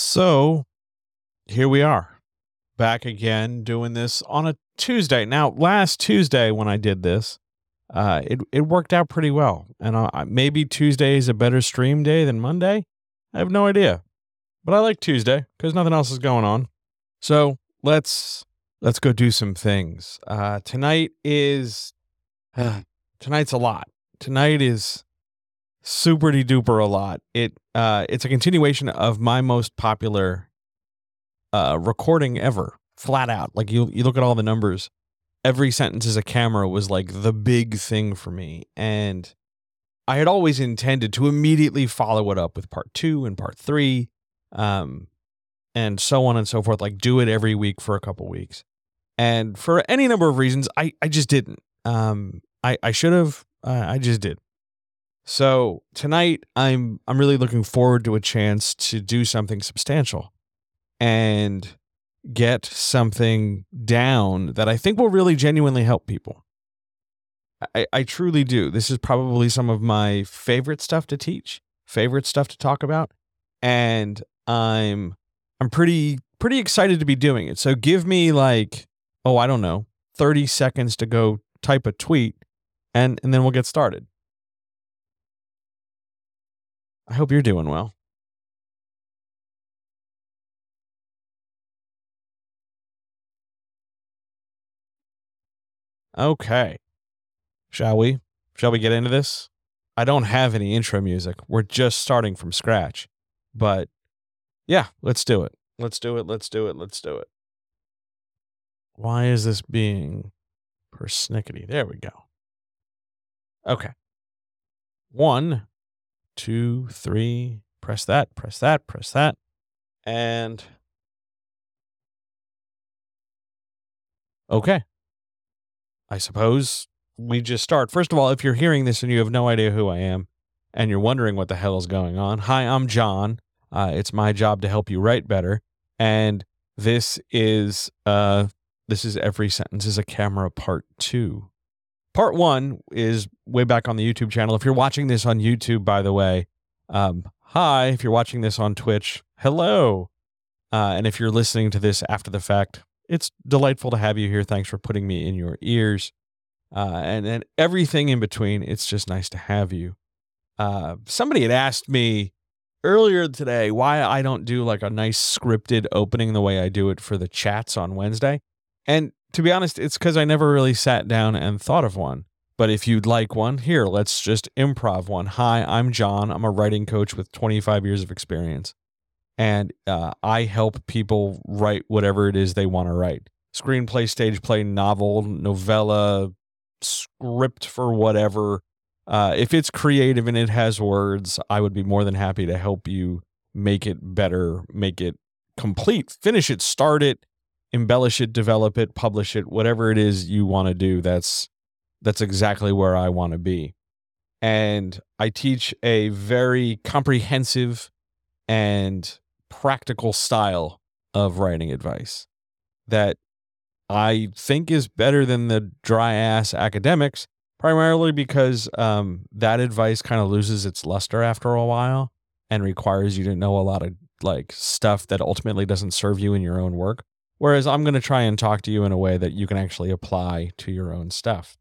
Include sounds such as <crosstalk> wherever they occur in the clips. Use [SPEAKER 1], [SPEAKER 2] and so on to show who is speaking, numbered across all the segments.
[SPEAKER 1] So here we are, back again doing this on a Tuesday. Now, last Tuesday when I did this, uh, it it worked out pretty well, and uh, maybe Tuesday is a better stream day than Monday. I have no idea, but I like Tuesday because nothing else is going on. So let's let's go do some things. Uh, tonight is uh, <sighs> tonight's a lot. Tonight is super duper a lot. It uh it's a continuation of my most popular uh recording ever, flat out. Like you you look at all the numbers, every sentence is a camera was like the big thing for me. And I had always intended to immediately follow it up with part 2 and part 3 um and so on and so forth, like do it every week for a couple weeks. And for any number of reasons, I I just didn't. Um I I should have uh, I just did. So tonight I'm I'm really looking forward to a chance to do something substantial and get something down that I think will really genuinely help people. I, I truly do. This is probably some of my favorite stuff to teach, favorite stuff to talk about. And I'm I'm pretty pretty excited to be doing it. So give me like, oh, I don't know, 30 seconds to go type a tweet and and then we'll get started. I hope you're doing well. Okay. Shall we? Shall we get into this? I don't have any intro music. We're just starting from scratch. But yeah, let's do it. Let's do it. Let's do it. Let's do it. Why is this being persnickety? There we go. Okay. One, two, three, press that, press that, press that. And okay. I suppose we just start. First of all, if you're hearing this and you have no idea who I am and you're wondering what the hell is going on, hi, I'm John. Uh, it's my job to help you write better. And this is uh this is every sentence is a camera part two. Part one is way back on the YouTube channel. If you're watching this on YouTube, by the way, um, hi. If you're watching this on Twitch, hello. Uh, and if you're listening to this after the fact, it's delightful to have you here. Thanks for putting me in your ears. Uh, and and everything in between. It's just nice to have you. Uh, somebody had asked me earlier today why I don't do like a nice scripted opening the way I do it for the chats on Wednesday. And to be honest, it's because I never really sat down and thought of one. But if you'd like one, here, let's just improv one. Hi, I'm John. I'm a writing coach with 25 years of experience. And uh, I help people write whatever it is they want to write screenplay, stage play, novel, novella, script for whatever. Uh, if it's creative and it has words, I would be more than happy to help you make it better, make it complete, finish it, start it, embellish it, develop it, publish it, whatever it is you want to do. That's that's exactly where I want to be. And I teach a very comprehensive and practical style of writing advice that I think is better than the dry ass academics, primarily because um, that advice kind of loses its luster after a while and requires you to know a lot of like stuff that ultimately doesn't serve you in your own work. Whereas I'm going to try and talk to you in a way that you can actually apply to your own stuff.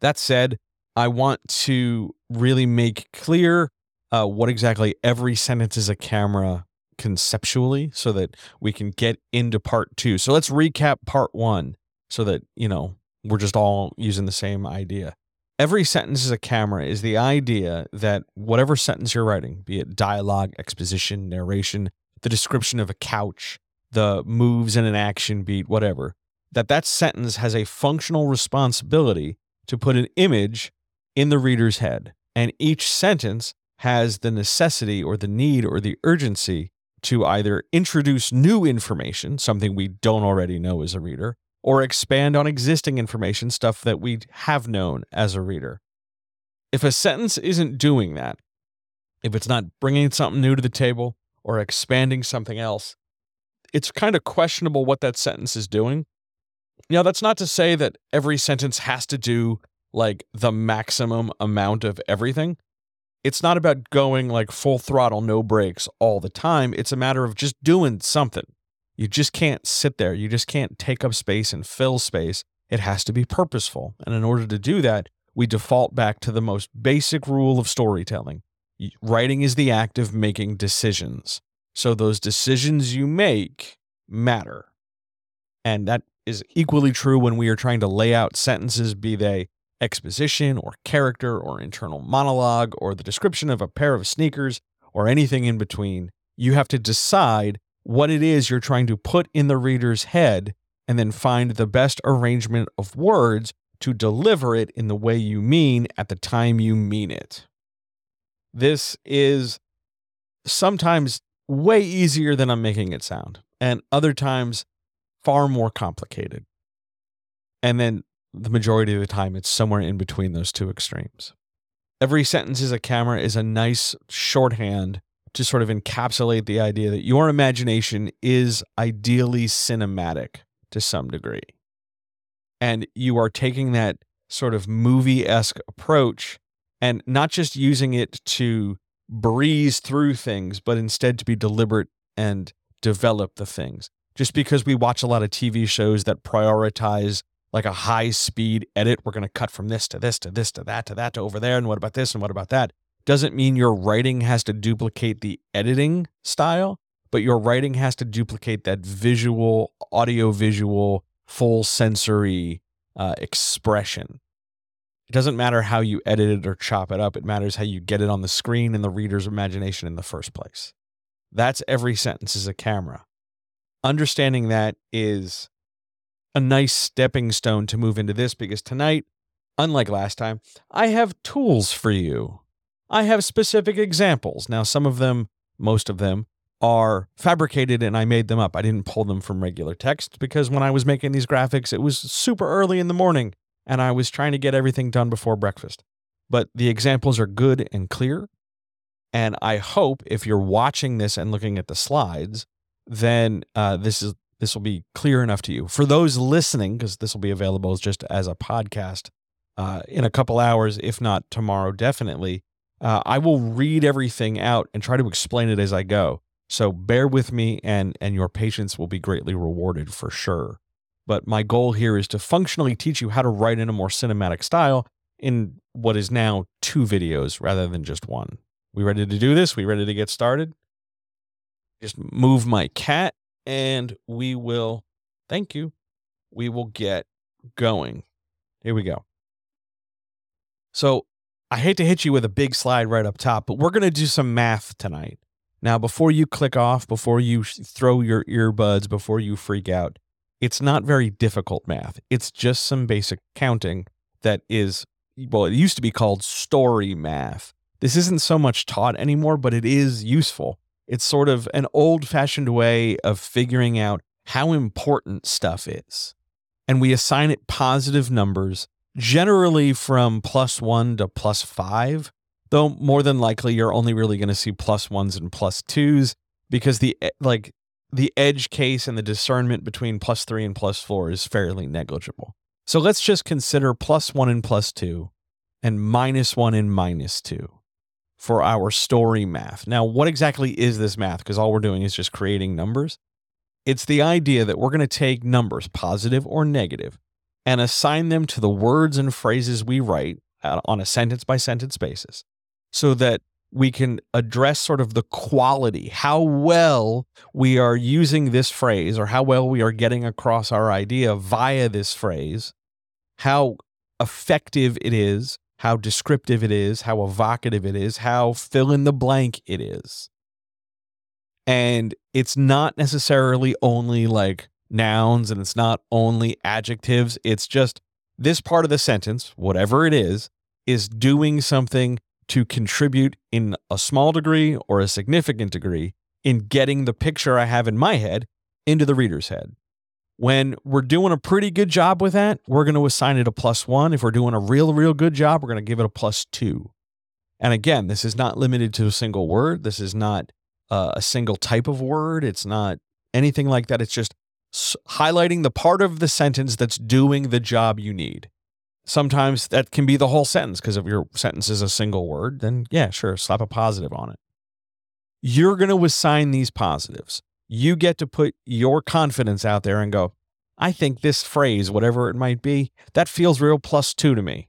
[SPEAKER 1] That said, I want to really make clear uh, what exactly every sentence is a camera conceptually so that we can get into part two. So let's recap part one so that, you know, we're just all using the same idea. Every sentence is a camera is the idea that whatever sentence you're writing, be it dialogue, exposition, narration, the description of a couch, the moves in an action beat, whatever, that that sentence has a functional responsibility to put an image in the reader's head. And each sentence has the necessity or the need or the urgency to either introduce new information, something we don't already know as a reader, or expand on existing information, stuff that we have known as a reader. If a sentence isn't doing that, if it's not bringing something new to the table or expanding something else, it's kind of questionable what that sentence is doing. Now, that's not to say that every sentence has to do like the maximum amount of everything. it's not about going like full throttle, no brakes all the time. It's a matter of just doing something. You just can't sit there. You just can't take up space and fill space. It has to be purposeful. And in order to do that, we default back to the most basic rule of storytelling. Writing is the act of making decisions. So those decisions you make matter. And that is equally true when we are trying to lay out sentences, be they exposition or character or internal monologue or the description of a pair of sneakers or anything in between. You have to decide what it is you're trying to put in the reader's head and then find the best arrangement of words to deliver it in the way you mean at the time you mean it. This is sometimes way easier than I'm making it sound, and other times far more complicated. And then the majority of the time, it's somewhere in between those two extremes. Every sentence is a camera is a nice shorthand to sort of encapsulate the idea that your imagination is ideally cinematic to some degree. And you are taking that sort of movie esque approach and not just using it to breeze through things, but instead to be deliberate and develop the things. Just because we watch a lot of TV shows that prioritize like a high speed edit, we're going to cut from this to this to this to that to that to over there. And what about this and what about that? Doesn't mean your writing has to duplicate the editing style, but your writing has to duplicate that visual, audio visual, full sensory uh, expression. It doesn't matter how you edit it or chop it up, it matters how you get it on the screen in the reader's imagination in the first place. That's every sentence is a camera. Understanding that is a nice stepping stone to move into this because tonight, unlike last time, I have tools for you. I have specific examples. Now, some of them, most of them, are fabricated and I made them up. I didn't pull them from regular text because when I was making these graphics, it was super early in the morning and I was trying to get everything done before breakfast. But the examples are good and clear. And I hope if you're watching this and looking at the slides, then uh, this is this will be clear enough to you. For those listening, because this will be available just as a podcast uh, in a couple hours, if not tomorrow, definitely. Uh, I will read everything out and try to explain it as I go. So bear with me, and and your patience will be greatly rewarded for sure. But my goal here is to functionally teach you how to write in a more cinematic style in what is now two videos rather than just one. We ready to do this? We ready to get started? Just move my cat and we will, thank you, we will get going. Here we go. So I hate to hit you with a big slide right up top, but we're going to do some math tonight. Now, before you click off, before you throw your earbuds, before you freak out, it's not very difficult math. It's just some basic counting that is, well, it used to be called story math. This isn't so much taught anymore, but it is useful. It's sort of an old fashioned way of figuring out how important stuff is. And we assign it positive numbers, generally from plus one to plus five, though more than likely you're only really going to see plus ones and plus twos because the eh, like the edge case and the discernment between plus three and plus four is fairly negligible. So let's just consider plus one and plus two and minus one and minus two for our story math. Now, what exactly is this math? Because all we're doing is just creating numbers. It's the idea that we're going to take numbers, positive or negative, and assign them to the words and phrases we write uh, on a sentence by sentence basis so that we can address sort of the quality, how well we are using this phrase or how well we are getting across our idea via this phrase, how effective it is how descriptive it is, how evocative it is, how fill in the blank it is. And it's not necessarily only like nouns and it's not only adjectives. It's just this part of the sentence, whatever it is, is doing something to contribute in a small degree or a significant degree in getting the picture I have in my head into the reader's head. When we're doing a pretty good job with that, we're going to assign it a plus one. If we're doing a real, real good job, we're going to give it a plus two. And again, this is not limited to a single word. This is not uh, a single type of word. It's not anything like that. It's just highlighting the part of the sentence that's doing the job you need. Sometimes that can be the whole sentence because if your sentence is a single word, then yeah, sure, slap a positive on it. You're going to assign these positives. You get to put your confidence out there and go, I think this phrase, whatever it might be, that feels real plus two to me.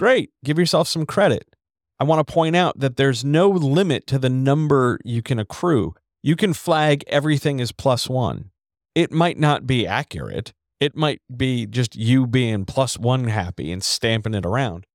[SPEAKER 1] Great. Give yourself some credit. I want to point out that there's no limit to the number you can accrue. You can flag everything as plus one. It might not be accurate. It might be just you being plus one happy and stamping it around.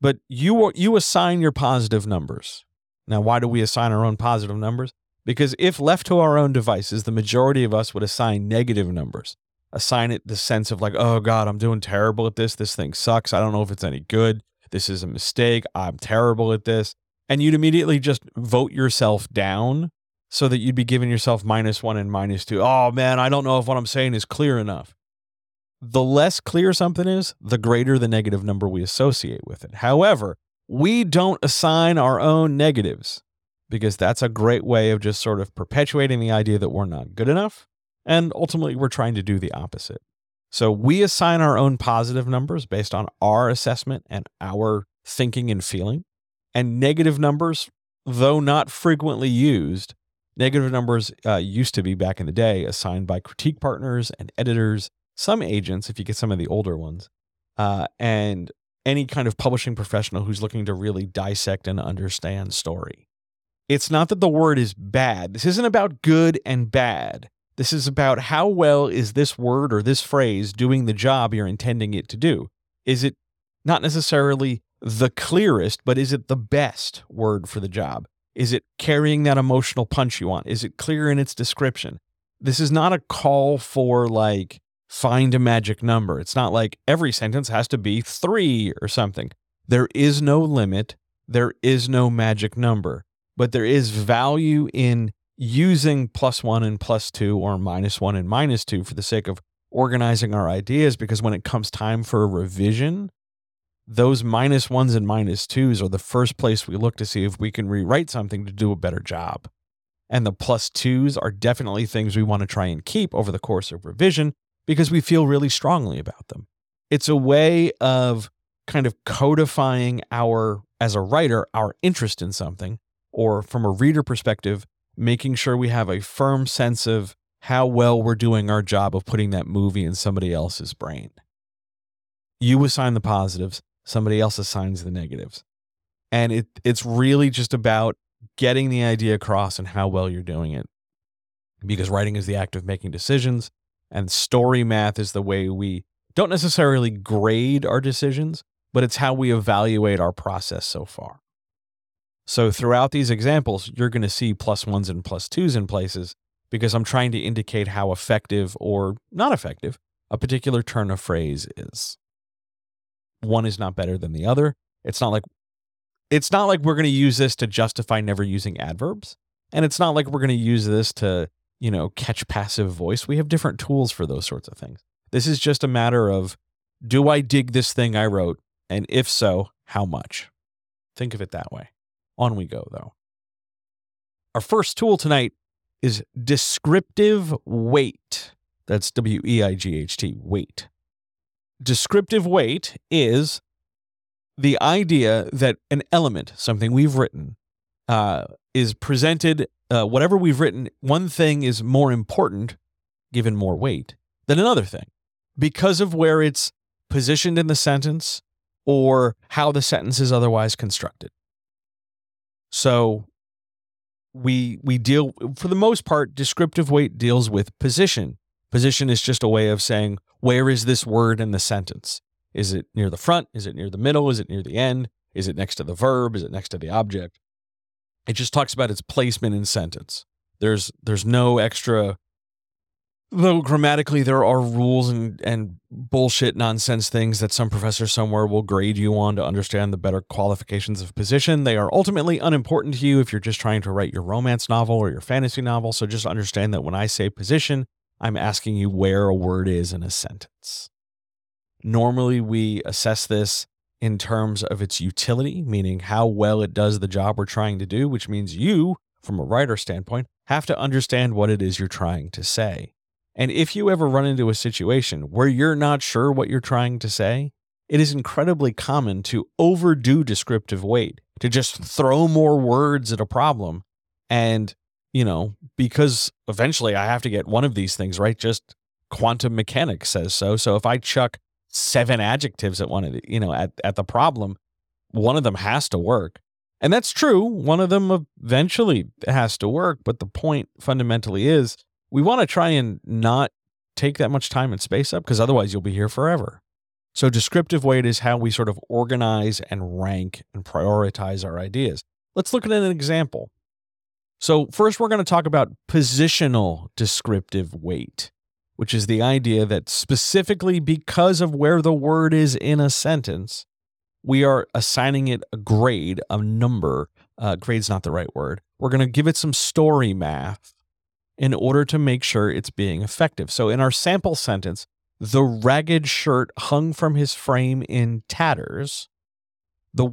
[SPEAKER 1] But you you assign your positive numbers. Now, why do we assign our own positive numbers? Because if left to our own devices, the majority of us would assign negative numbers. Assign it the sense of like, oh God, I'm doing terrible at this. This thing sucks. I don't know if it's any good. This is a mistake. I'm terrible at this. And you'd immediately just vote yourself down so that you'd be giving yourself minus one and minus two. Oh man, I don't know if what I'm saying is clear enough the less clear something is, the greater the negative number we associate with it. However, we don't assign our own negatives because that's a great way of just sort of perpetuating the idea that we're not good enough. And ultimately, we're trying to do the opposite. So we assign our own positive numbers based on our assessment and our thinking and feeling. And negative numbers, though not frequently used, negative numbers uh, used to be back in the day assigned by critique partners and editors some agents, if you get some of the older ones, uh, and any kind of publishing professional who's looking to really dissect and understand story. It's not that the word is bad. This isn't about good and bad. This is about how well is this word or this phrase doing the job you're intending it to do? Is it not necessarily the clearest, but is it the best word for the job? Is it carrying that emotional punch you want? Is it clear in its description? This is not a call for like find a magic number. It's not like every sentence has to be three or something. There is no limit, there is no magic number, but there is value in using plus one and plus two or minus one and minus two for the sake of organizing our ideas because when it comes time for a revision, those minus ones and minus twos are the first place we look to see if we can rewrite something to do a better job. And the plus twos are definitely things we want to try and keep over the course of revision because we feel really strongly about them. It's a way of kind of codifying our, as a writer, our interest in something, or from a reader perspective, making sure we have a firm sense of how well we're doing our job of putting that movie in somebody else's brain. You assign the positives, somebody else assigns the negatives. And it, it's really just about getting the idea across and how well you're doing it. Because writing is the act of making decisions, and story math is the way we don't necessarily grade our decisions, but it's how we evaluate our process so far. So throughout these examples, you're going to see plus ones and plus twos in places because I'm trying to indicate how effective or not effective a particular turn of phrase is. One is not better than the other. It's not like it's not like we're going to use this to justify never using adverbs, and it's not like we're going to use this to you know, catch passive voice. We have different tools for those sorts of things. This is just a matter of do I dig this thing I wrote? And if so, how much? Think of it that way. On we go, though. Our first tool tonight is descriptive weight. That's W E I G H T, weight. Descriptive weight is the idea that an element, something we've written, uh, is presented uh, whatever we've written, one thing is more important, given more weight, than another thing because of where it's positioned in the sentence or how the sentence is otherwise constructed. So we we deal for the most part descriptive weight deals with position. Position is just a way of saying where is this word in the sentence? Is it near the front? Is it near the middle? Is it near the end? Is it next to the verb? Is it next to the object? It just talks about its placement in sentence. There's there's no extra though grammatically there are rules and and bullshit nonsense things that some professor somewhere will grade you on to understand the better qualifications of position. They are ultimately unimportant to you if you're just trying to write your romance novel or your fantasy novel. So just understand that when I say position, I'm asking you where a word is in a sentence. Normally we assess this in terms of its utility, meaning how well it does the job we're trying to do, which means you, from a writer standpoint, have to understand what it is you're trying to say. And if you ever run into a situation where you're not sure what you're trying to say, it is incredibly common to overdo descriptive weight, to just throw more words at a problem. And, you know, because eventually I have to get one of these things right, just quantum mechanics says so. So if I chuck seven adjectives at one of the, you know, at, at the problem, one of them has to work. And that's true. One of them eventually has to work. But the point fundamentally is we want to try and not take that much time and space up because otherwise you'll be here forever. So, descriptive weight is how we sort of organize and rank and prioritize our ideas. Let's look at an example. So, first, we're going to talk about positional descriptive weight, which is the idea that specifically because of where the word is in a sentence, we are assigning it a grade, a number. Uh, grade's not the right word. We're going to give it some story math in order to make sure it's being effective. So, in our sample sentence, the ragged shirt hung from his frame in tatters. The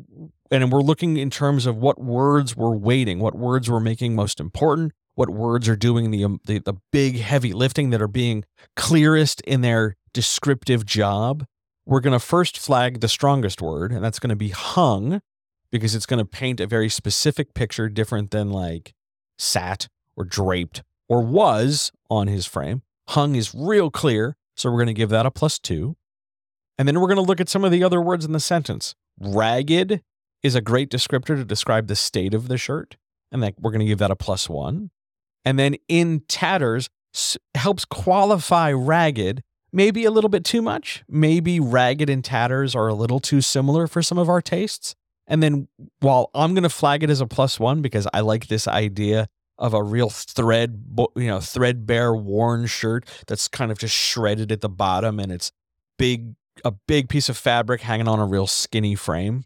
[SPEAKER 1] and we're looking in terms of what words we're weighting, what words we're making most important, what words are doing the, um, the the big heavy lifting that are being clearest in their descriptive job. We're going to first flag the strongest word, and that's going to be hung, because it's going to paint a very specific picture, different than like sat or draped or was on his frame. Hung is real clear. So we're going to give that a plus two. And then we're going to look at some of the other words in the sentence. Ragged is a great descriptor to describe the state of the shirt. And that we're going to give that a plus one. And then in tatters helps qualify ragged, maybe a little bit too much. Maybe ragged and tatters are a little too similar for some of our tastes. And then while I'm going to flag it as a plus one because I like this idea of a real thread, you know, threadbare worn shirt that's kind of just shredded at the bottom and it's big, a big piece of fabric hanging on a real skinny frame.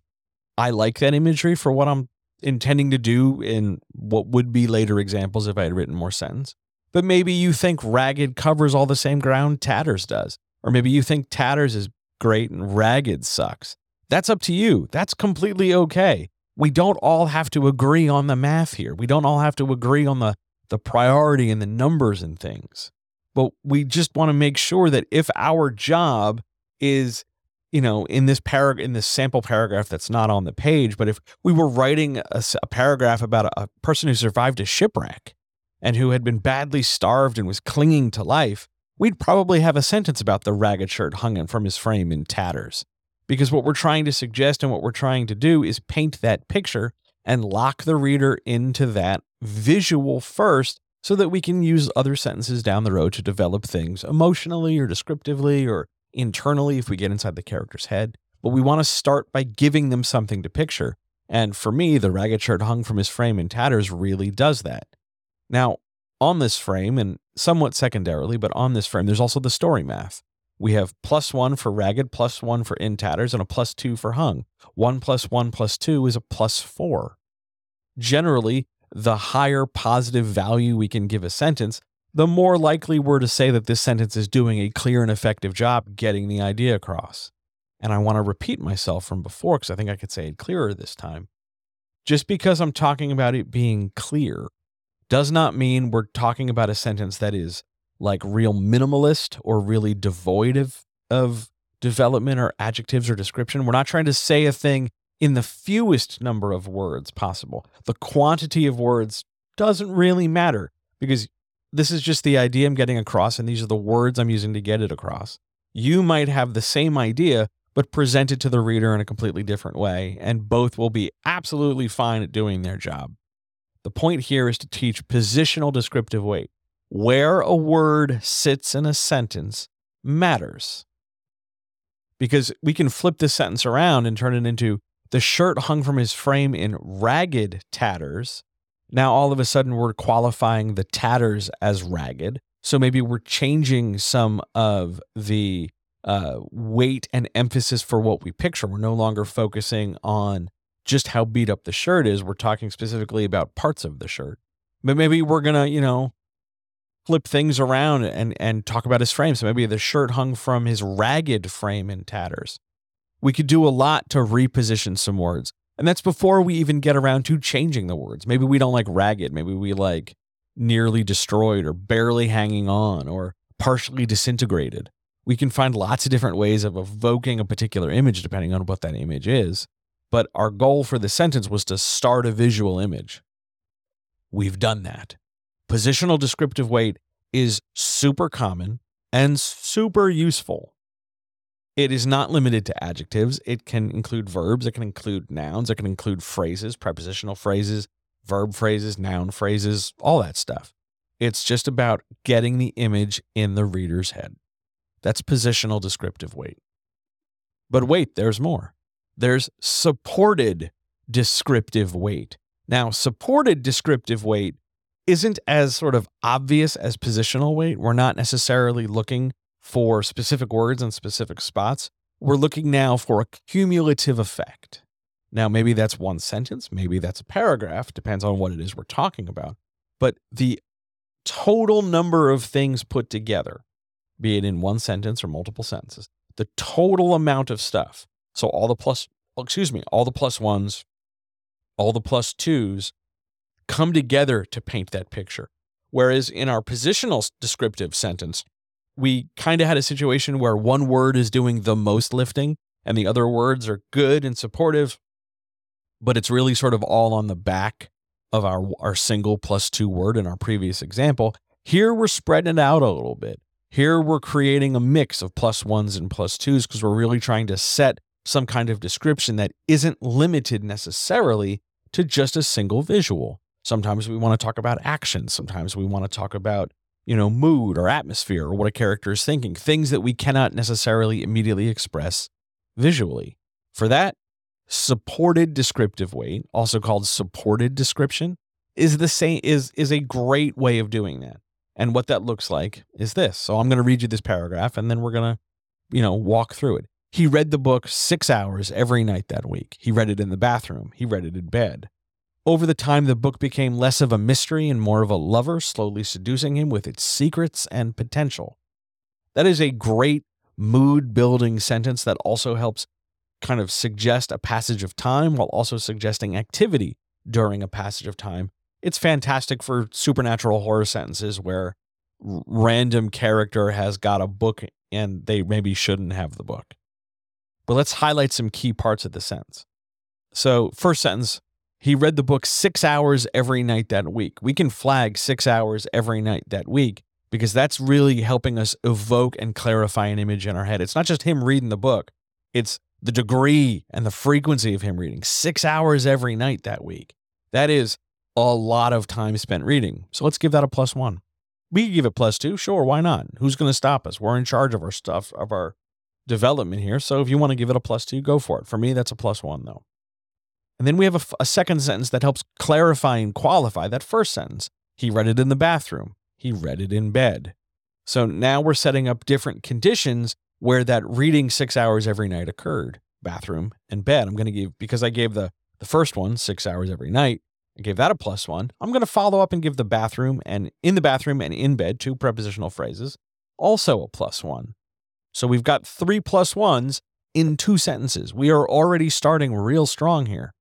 [SPEAKER 1] I like that imagery for what I'm intending to do in what would be later examples if I had written more sentence. But maybe you think ragged covers all the same ground tatters does. Or maybe you think tatters is great and ragged sucks. That's up to you. That's completely okay we don't all have to agree on the math here. We don't all have to agree on the, the priority and the numbers and things. But we just want to make sure that if our job is, you know, in this paragraph, in this sample paragraph that's not on the page, but if we were writing a, a paragraph about a, a person who survived a shipwreck and who had been badly starved and was clinging to life, we'd probably have a sentence about the ragged shirt hung from his frame in tatters. Because what we're trying to suggest and what we're trying to do is paint that picture and lock the reader into that visual first so that we can use other sentences down the road to develop things emotionally or descriptively or internally if we get inside the character's head. But we want to start by giving them something to picture. And for me, the ragged shirt hung from his frame in tatters really does that. Now, on this frame, and somewhat secondarily, but on this frame, there's also the story math. We have plus one for ragged, plus one for in tatters, and a plus two for hung. One plus one plus two is a plus four. Generally, the higher positive value we can give a sentence, the more likely we're to say that this sentence is doing a clear and effective job getting the idea across. And I want to repeat myself from before because I think I could say it clearer this time. Just because I'm talking about it being clear does not mean we're talking about a sentence that is like real minimalist or really devoid of of development or adjectives or description. We're not trying to say a thing in the fewest number of words possible. The quantity of words doesn't really matter because this is just the idea I'm getting across, and these are the words I'm using to get it across. You might have the same idea, but present it to the reader in a completely different way, and both will be absolutely fine at doing their job. The point here is to teach positional descriptive weight where a word sits in a sentence matters. Because we can flip this sentence around and turn it into the shirt hung from his frame in ragged tatters. Now, all of a sudden, we're qualifying the tatters as ragged. So maybe we're changing some of the uh, weight and emphasis for what we picture. We're no longer focusing on just how beat up the shirt is. We're talking specifically about parts of the shirt. But maybe we're going to, you know, flip things around and and talk about his frame. So maybe the shirt hung from his ragged frame in tatters. We could do a lot to reposition some words. And that's before we even get around to changing the words. Maybe we don't like ragged. Maybe we like nearly destroyed or barely hanging on or partially disintegrated. We can find lots of different ways of evoking a particular image depending on what that image is. But our goal for the sentence was to start a visual image. We've done that. Positional descriptive weight is super common and super useful. It is not limited to adjectives. It can include verbs, it can include nouns, it can include phrases, prepositional phrases, verb phrases, noun phrases, all that stuff. It's just about getting the image in the reader's head. That's positional descriptive weight. But wait, there's more. There's supported descriptive weight. Now, supported descriptive weight isn't as sort of obvious as positional weight. We're not necessarily looking for specific words in specific spots. We're looking now for a cumulative effect. Now, maybe that's one sentence, maybe that's a paragraph, depends on what it is we're talking about. But the total number of things put together, be it in one sentence or multiple sentences, the total amount of stuff. So all the plus, excuse me, all the plus ones, all the plus twos come together to paint that picture. Whereas in our positional descriptive sentence, we kind of had a situation where one word is doing the most lifting and the other words are good and supportive, but it's really sort of all on the back of our, our single plus two word in our previous example. Here we're spreading it out a little bit. Here we're creating a mix of plus ones and plus twos because we're really trying to set some kind of description that isn't limited necessarily to just a single visual. Sometimes we want to talk about action. Sometimes we want to talk about, you know, mood or atmosphere or what a character is thinking, things that we cannot necessarily immediately express visually. For that, supported descriptive weight, also called supported description, is the same is is a great way of doing that. And what that looks like is this. So I'm going to read you this paragraph and then we're going to, you know, walk through it. He read the book 6 hours every night that week. He read it in the bathroom. He read it in bed. Over the time, the book became less of a mystery and more of a lover, slowly seducing him with its secrets and potential. That is a great mood building sentence that also helps kind of suggest a passage of time while also suggesting activity during a passage of time. It's fantastic for supernatural horror sentences where random character has got a book and they maybe shouldn't have the book. But let's highlight some key parts of the sentence. So, first sentence, he read the book six hours every night that week. We can flag six hours every night that week because that's really helping us evoke and clarify an image in our head. It's not just him reading the book, it's the degree and the frequency of him reading six hours every night that week. That is a lot of time spent reading. So let's give that a plus one. We give it plus two. Sure, why not? Who's going to stop us? We're in charge of our stuff, of our development here. So if you want to give it a plus two, go for it. For me, that's a plus one, though. And then we have a, a second sentence that helps clarify and qualify that first sentence. He read it in the bathroom, he read it in bed. So now we're setting up different conditions where that reading six hours every night occurred bathroom and bed. I'm going to give, because I gave the, the first one six hours every night, I gave that a plus one. I'm going to follow up and give the bathroom and in the bathroom and in bed, two prepositional phrases, also a plus one. So we've got three plus ones in two sentences. We are already starting real strong here.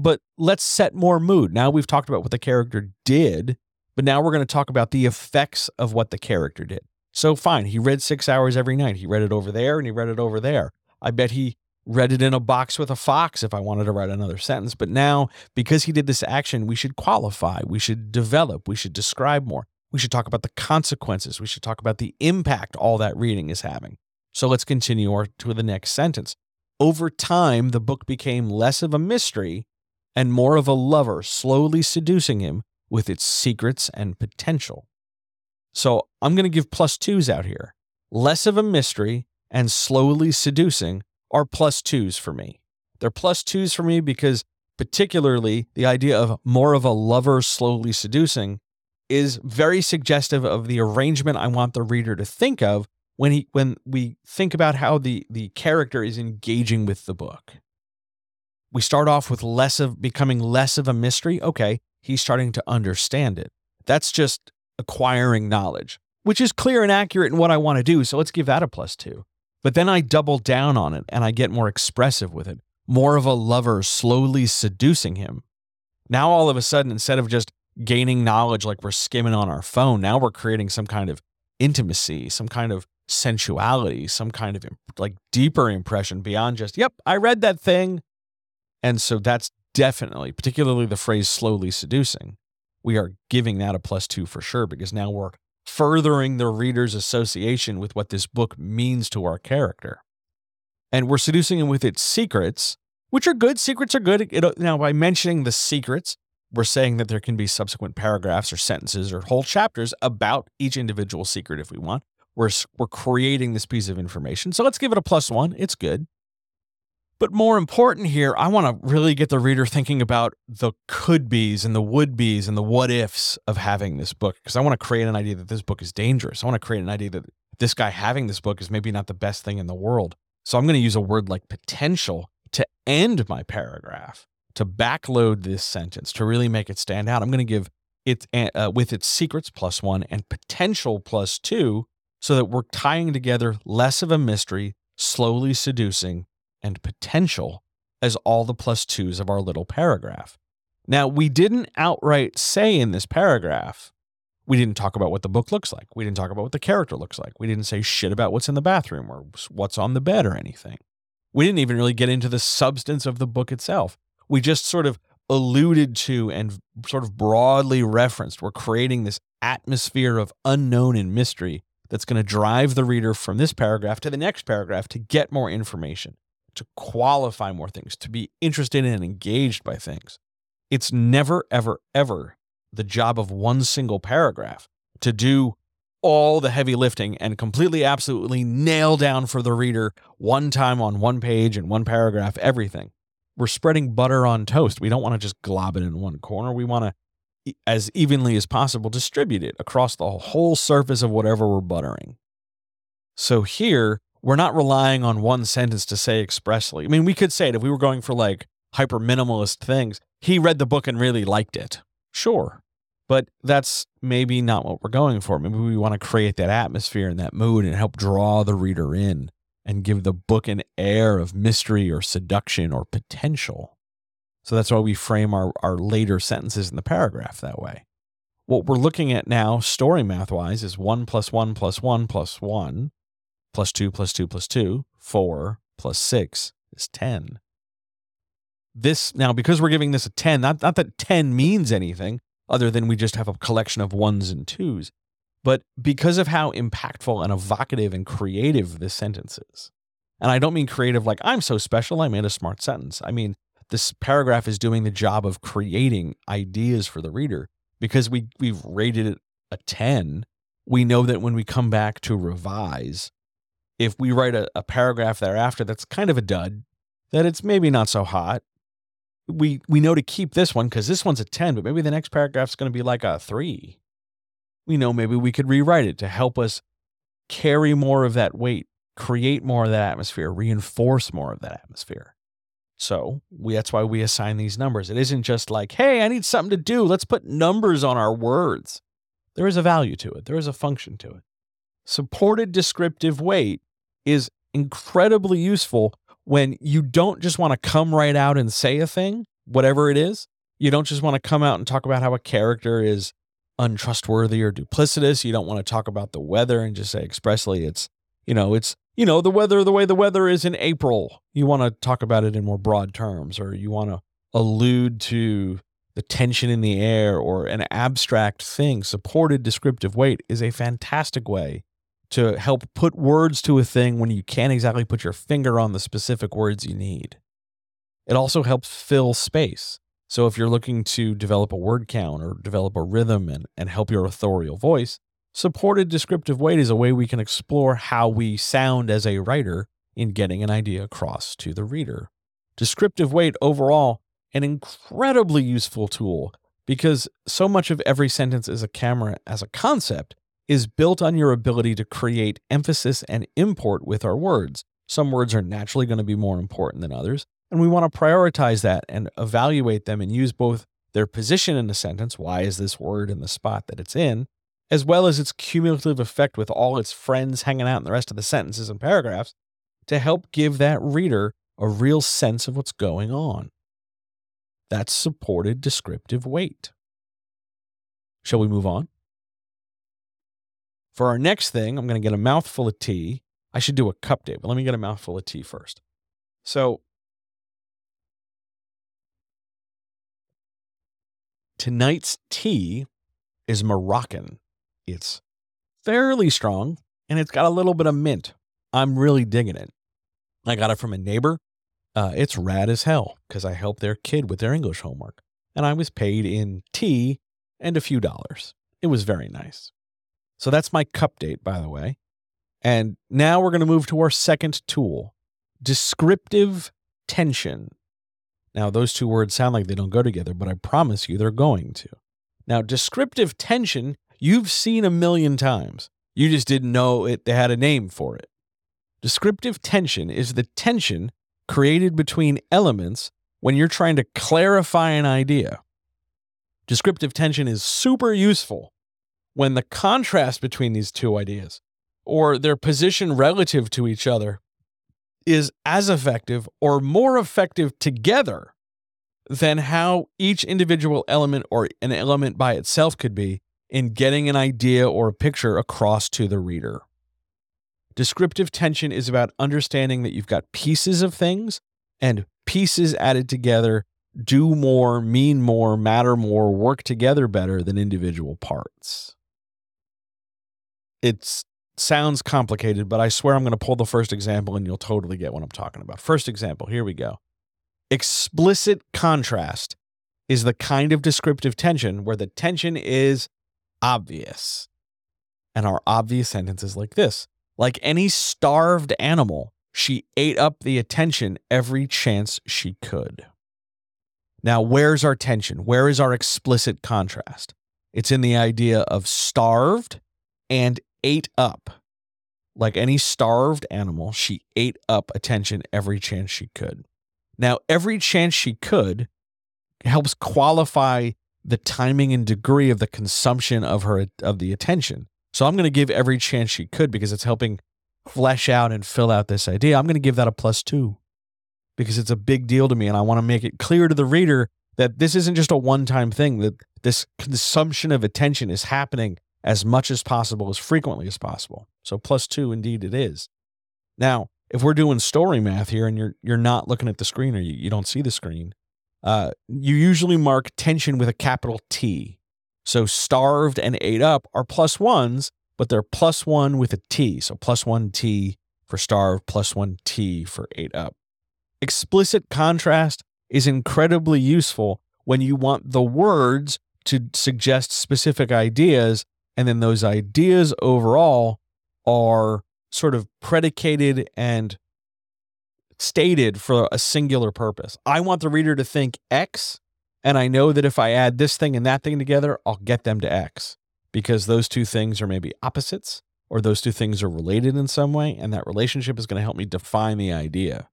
[SPEAKER 1] But let's set more mood. Now we've talked about what the character did, but now we're going to talk about the effects of what the character did. So fine, he read six hours every night. He read it over there and he read it over there. I bet he read it in a box with a fox if I wanted to write another sentence. But now, because he did this action, we should qualify, we should develop, we should describe more. We should talk about the consequences. We should talk about the impact all that reading is having. So let's continue to the next sentence. Over time, the book became less of a mystery and more of a lover, slowly seducing him with its secrets and potential. So I'm going to give plus twos out here. Less of a mystery and slowly seducing are plus twos for me. They're plus twos for me because, particularly, the idea of more of a lover slowly seducing is very suggestive of the arrangement I want the reader to think of when he when we think about how the the character is engaging with the book. We start off with less of becoming less of a mystery. Okay, he's starting to understand it. That's just acquiring knowledge, which is clear and accurate in what I want to do. So let's give that a plus two. But then I double down on it and I get more expressive with it, more of a lover slowly seducing him. Now, all of a sudden, instead of just gaining knowledge like we're skimming on our phone, now we're creating some kind of intimacy, some kind of sensuality, some kind of like deeper impression beyond just, yep, I read that thing. And so that's definitely, particularly the phrase slowly seducing, we are giving that a plus two for sure because now we're furthering the reader's association with what this book means to our character. And we're seducing him with its secrets, which are good. Secrets are good. It, now, by mentioning the secrets, we're saying that there can be subsequent paragraphs or sentences or whole chapters about each individual secret if we want. We're, we're creating this piece of information. So let's give it a plus one. It's good. But more important here, I want to really get the reader thinking about the could be's and the would be's and the what ifs of having this book. Because I want to create an idea that this book is dangerous. I want to create an idea that this guy having this book is maybe not the best thing in the world. So I'm going to use a word like potential to end my paragraph, to backload this sentence, to really make it stand out. I'm going to give it uh, with its secrets plus one and potential plus two so that we're tying together less of a mystery, slowly seducing, and potential as all the plus twos of our little paragraph. Now, we didn't outright say in this paragraph, we didn't talk about what the book looks like. We didn't talk about what the character looks like. We didn't say shit about what's in the bathroom or what's on the bed or anything. We didn't even really get into the substance of the book itself. We just sort of alluded to and sort of broadly referenced. We're creating this atmosphere of unknown and mystery that's going to drive the reader from this paragraph to the next paragraph to get more information to qualify more things, to be interested in and engaged by things. It's never, ever, ever the job of one single paragraph to do all the heavy lifting and completely, absolutely nail down for the reader one time on one page and one paragraph everything. We're spreading butter on toast. We don't want to just glob it in one corner. We want to, as evenly as possible, distribute it across the whole surface of whatever we're buttering. So here, we're not relying on one sentence to say expressly. I mean, we could say it if we were going for like hyper minimalist things. He read the book and really liked it. Sure. But that's maybe not what we're going for. Maybe we want to create that atmosphere and that mood and help draw the reader in and give the book an air of mystery or seduction or potential. So that's why we frame our, our later sentences in the paragraph that way. What we're looking at now, story math wise, is 1 plus 1 plus 1 plus 1 plus 2 plus 2 plus 2, 4 plus 6 is 10. This now, because we're giving this a 10, not, not that 10 means anything other than we just have a collection of ones and twos, but because of how impactful and evocative and creative this sentence is. And I don't mean creative like I'm so special, I made a smart sentence. I mean, this paragraph is doing the job of creating ideas for the reader because we, we've rated it a 10. We know that when we come back to revise, if we write a, a paragraph thereafter that's kind of a dud, that it's maybe not so hot, we we know to keep this one because this one's a 10, but maybe the next paragraph's going to be like a three. We know maybe we could rewrite it to help us carry more of that weight, create more of that atmosphere, reinforce more of that atmosphere. So we, that's why we assign these numbers. It isn't just like, hey, I need something to do. Let's put numbers on our words. There is a value to it, there is a function to it. Supported descriptive weight is incredibly useful when you don't just want to come right out and say a thing, whatever it is. You don't just want to come out and talk about how a character is untrustworthy or duplicitous. You don't want to talk about the weather and just say expressly it's, you know, it's, you know, the weather, the way the weather is in April. You want to talk about it in more broad terms, or you want to allude to the tension in the air or an abstract thing. Supported descriptive weight is a fantastic way to help put words to a thing when you can't exactly put your finger on the specific words you need. It also helps fill space. So if you're looking to develop a word count or develop a rhythm and, and help your authorial voice, supported descriptive weight is a way we can explore how we sound as a writer in getting an idea across to the reader. Descriptive weight overall, an incredibly useful tool because so much of every sentence is a camera as a concept is built on your ability to create emphasis and import with our words. Some words are naturally going to be more important than others, and we want to prioritize that and evaluate them and use both their position in the sentence, why is this word in the spot that it's in, as well as its cumulative effect with all its friends hanging out in the rest of the sentences and paragraphs to help give that reader a real sense of what's going on. That's supported descriptive weight. Shall we move on? For our next thing, I'm going to get a mouthful of tea. I should do a cup date, but let me get a mouthful of tea first. So, tonight's tea is Moroccan. It's fairly strong and it's got a little bit of mint. I'm really digging it. I got it from a neighbor. Uh, it's rad as hell because I helped their kid with their English homework and I was paid in tea and a few dollars. It was very nice. So that's my cup date, by the way. And now we're going to move to our second tool descriptive tension. Now, those two words sound like they don't go together, but I promise you they're going to. Now, descriptive tension, you've seen a million times. You just didn't know it they had a name for it. Descriptive tension is the tension created between elements when you're trying to clarify an idea. Descriptive tension is super useful when the contrast between these two ideas or their position relative to each other is as effective or more effective together than how each individual element or an element by itself could be in getting an idea or a picture across to the reader. Descriptive tension is about understanding that you've got pieces of things and pieces added together do more, mean more, matter more, work together better than individual parts. It's sounds complicated, but I swear I'm going to pull the first example and you'll totally get what I'm talking about. First example, here we go. Explicit contrast is the kind of descriptive tension where the tension is obvious. And our obvious sentence is like this Like any starved animal, she ate up the attention every chance she could. Now, where's our tension? Where is our explicit contrast? It's in the idea of starved and ate up. Like any starved animal, she ate up attention every chance she could. Now, every chance she could helps qualify the timing and degree of the consumption of her of the attention. So I'm going to give every chance she could because it's helping flesh out and fill out this idea. I'm going to give that a plus 2 because it's a big deal to me and I want to make it clear to the reader that this isn't just a one-time thing that this consumption of attention is happening as much as possible, as frequently as possible. So plus two, indeed, it is. Now, if we're doing story math here and you're you're not looking at the screen or you, you don't see the screen, uh, you usually mark tension with a capital T. So starved and ate up are plus ones, but they're plus one with a T. So plus one T for starved, plus one T for ate up. Explicit contrast is incredibly useful when you want the words to suggest specific ideas and then those ideas overall are sort of predicated and stated for a singular purpose. I want the reader to think X, and I know that if I add this thing and that thing together, I'll get them to X because those two things are maybe opposites or those two things are related in some way. And that relationship is going to help me define the idea.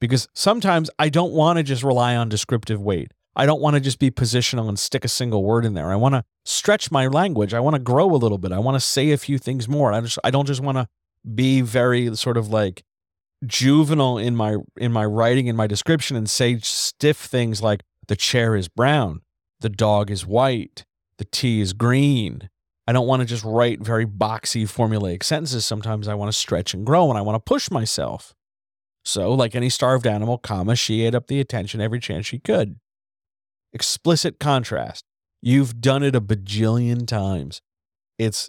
[SPEAKER 1] Because sometimes I don't want to just rely on descriptive weight. I don't want to just be positional and stick a single word in there. I want to stretch my language. I want to grow a little bit. I want to say a few things more. I just I don't just want to be very sort of like juvenile in my in my writing in my description and say stiff things like the chair is brown, the dog is white, the tea is green. I don't want to just write very boxy formulaic sentences. Sometimes I want to stretch and grow and I want to push myself. So, like any starved animal, comma, she ate up the attention every chance she could explicit contrast. You've done it a bajillion times. It's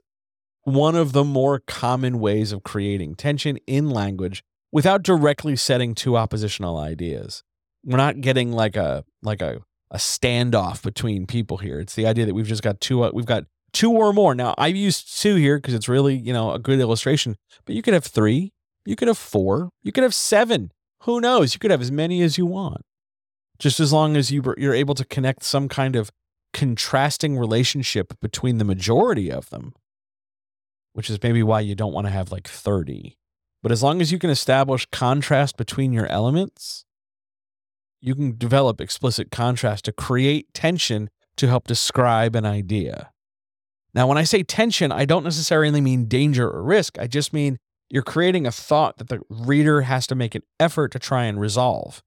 [SPEAKER 1] one of the more common ways of creating tension in language without directly setting two oppositional ideas. We're not getting like a like a a standoff between people here. It's the idea that we've just got two uh, we've got two or more. Now, I've used two here because it's really, you know, a good illustration, but you could have 3, you could have 4, you could have 7. Who knows? You could have as many as you want just as long as you you're able to connect some kind of contrasting relationship between the majority of them, which is maybe why you don't want to have like 30. But as long as you can establish contrast between your elements, you can develop explicit contrast to create tension to help describe an idea. Now, when I say tension, I don't necessarily mean danger or risk. I just mean you're creating a thought that the reader has to make an effort to try and resolve.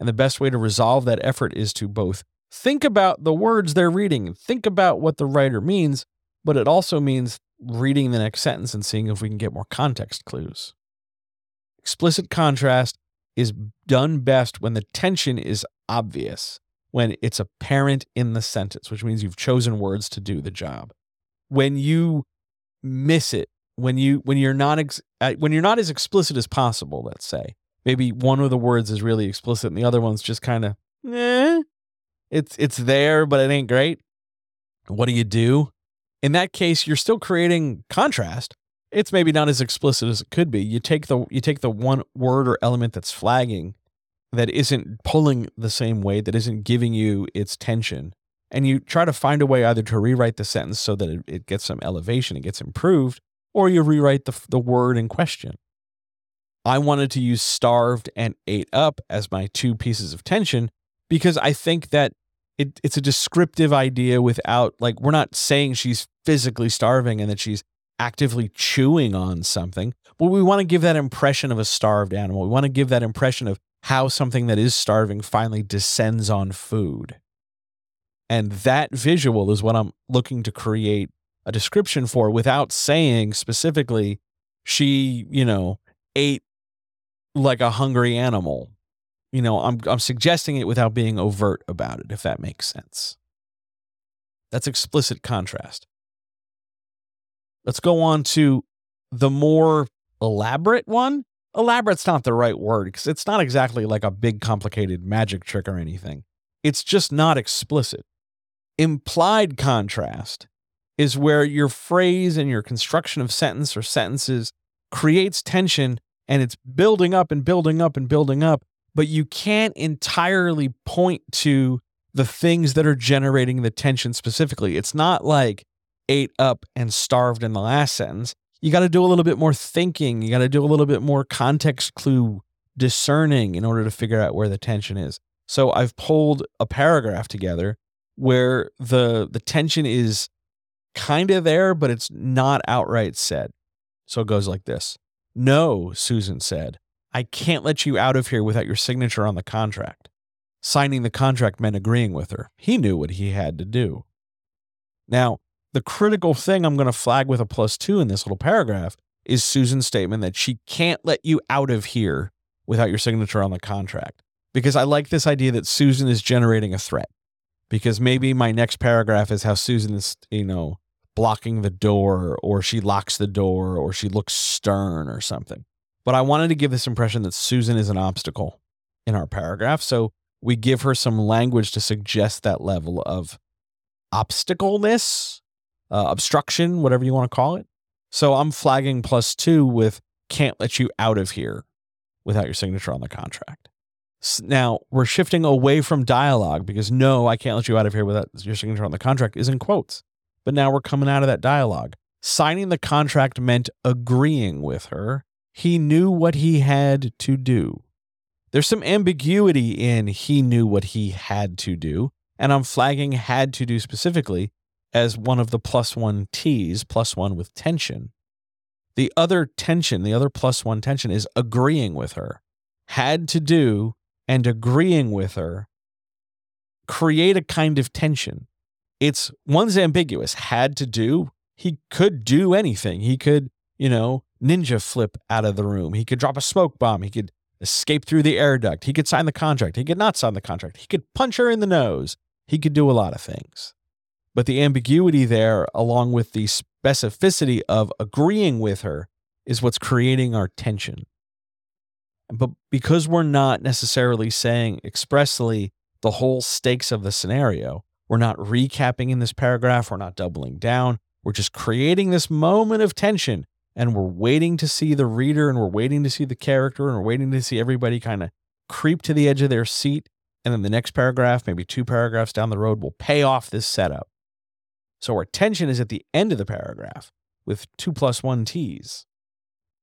[SPEAKER 1] And the best way to resolve that effort is to both think about the words they're reading think about what the writer means, but it also means reading the next sentence and seeing if we can get more context clues. Explicit contrast is done best when the tension is obvious, when it's apparent in the sentence, which means you've chosen words to do the job. When you miss it, when you when you're not ex, uh, when you're not as explicit as possible, let's say, maybe one of the words is really explicit and the other one's just kind of eh, it's it's there but it ain't great. What do you do? In that case, you're still creating contrast. It's maybe not as explicit as it could be. You take the you take the one word or element that's flagging that isn't pulling the same way, that isn't giving you its tension, and you try to find a way either to rewrite the sentence so that it, it gets some elevation, it gets improved, or you rewrite the, the word in question. I wanted to use starved and ate up as my two pieces of tension because I think that it, it's a descriptive idea without, like, we're not saying she's physically starving and that she's actively chewing on something, but we want to give that impression of a starved animal. We want to give that impression of how something that is starving finally descends on food. And that visual is what I'm looking to create a description for without saying specifically she, you know, ate like a hungry animal. You know, I'm I'm suggesting it without being overt about it if that makes sense. That's explicit contrast. Let's go on to the more elaborate one. Elaborate's not the right word because it's not exactly like a big complicated magic trick or anything. It's just not explicit. Implied contrast is where your phrase and your construction of sentence or sentences creates tension and it's building up and building up and building up, but you can't entirely point to the things that are generating the tension specifically. It's not like ate up and starved in the last sentence. You got to do a little bit more thinking. You got to do a little bit more context clue discerning in order to figure out where the tension is. So I've pulled a paragraph together where the the tension is kind of there, but it's not outright said. So it goes like this No, Susan said, I can't let you out of here without your signature on the contract. Signing the contract meant agreeing with her. He knew what he had to do. Now, the critical thing I'm going to flag with a plus two in this little paragraph is Susan's statement that she can't let you out of here without your signature on the contract. Because I like this idea that Susan is generating a threat because maybe my next paragraph is how Susan is, you know, blocking the door or she locks the door or she looks stern or something. But I wanted to give this impression that Susan is an obstacle in our paragraph. So we give her some language to suggest that level of obstacleness, uh, obstruction, whatever you want to call it. So I'm flagging plus two with can't let you out of here without your signature on the contract. Now we're shifting away from dialogue because no, I can't let you out of here without your signature on the contract is in quotes. But now we're coming out of that dialogue. Signing the contract meant agreeing with her. He knew what he had to do. There's some ambiguity in he knew what he had to do, and I'm flagging had to do specifically as one of the plus one T's, plus one with tension. The other tension, the other plus one tension is agreeing with her. Had to do and agreeing with her create a kind of tension. It's one's ambiguous, had to do. He could do anything. He could, you know, ninja flip out of the room. He could drop a smoke bomb. He could escape through the air duct. He could sign the contract. He could not sign the contract. He could punch her in the nose. He could do a lot of things. But the ambiguity there, along with the specificity of agreeing with her, is what's creating our tension. But because we're not necessarily saying expressly the whole stakes of the scenario, we're not recapping in this paragraph, we're not doubling down, we're just creating this moment of tension and we're waiting to see the reader and we're waiting to see the character and we're waiting to see everybody kind of creep to the edge of their seat. And then the next paragraph, maybe two paragraphs down the road, will pay off this setup. So our tension is at the end of the paragraph with two plus one T's.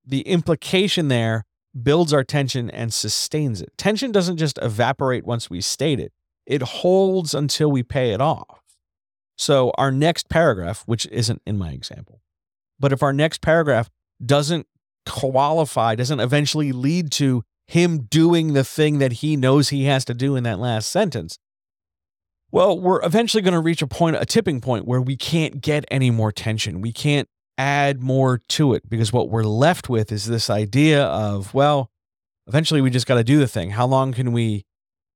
[SPEAKER 1] The implication there builds our tension and sustains it. Tension doesn't just evaporate once we state it, it holds until we pay it off. So, our next paragraph, which isn't in my example, but if our next paragraph doesn't qualify, doesn't eventually lead to him doing the thing that he knows he has to do in that last sentence, well, we're eventually going to reach a point, a tipping point where we can't get any more tension. We can't add more to it because what we're left with is this idea of, well, eventually we just got to do the thing. How long can we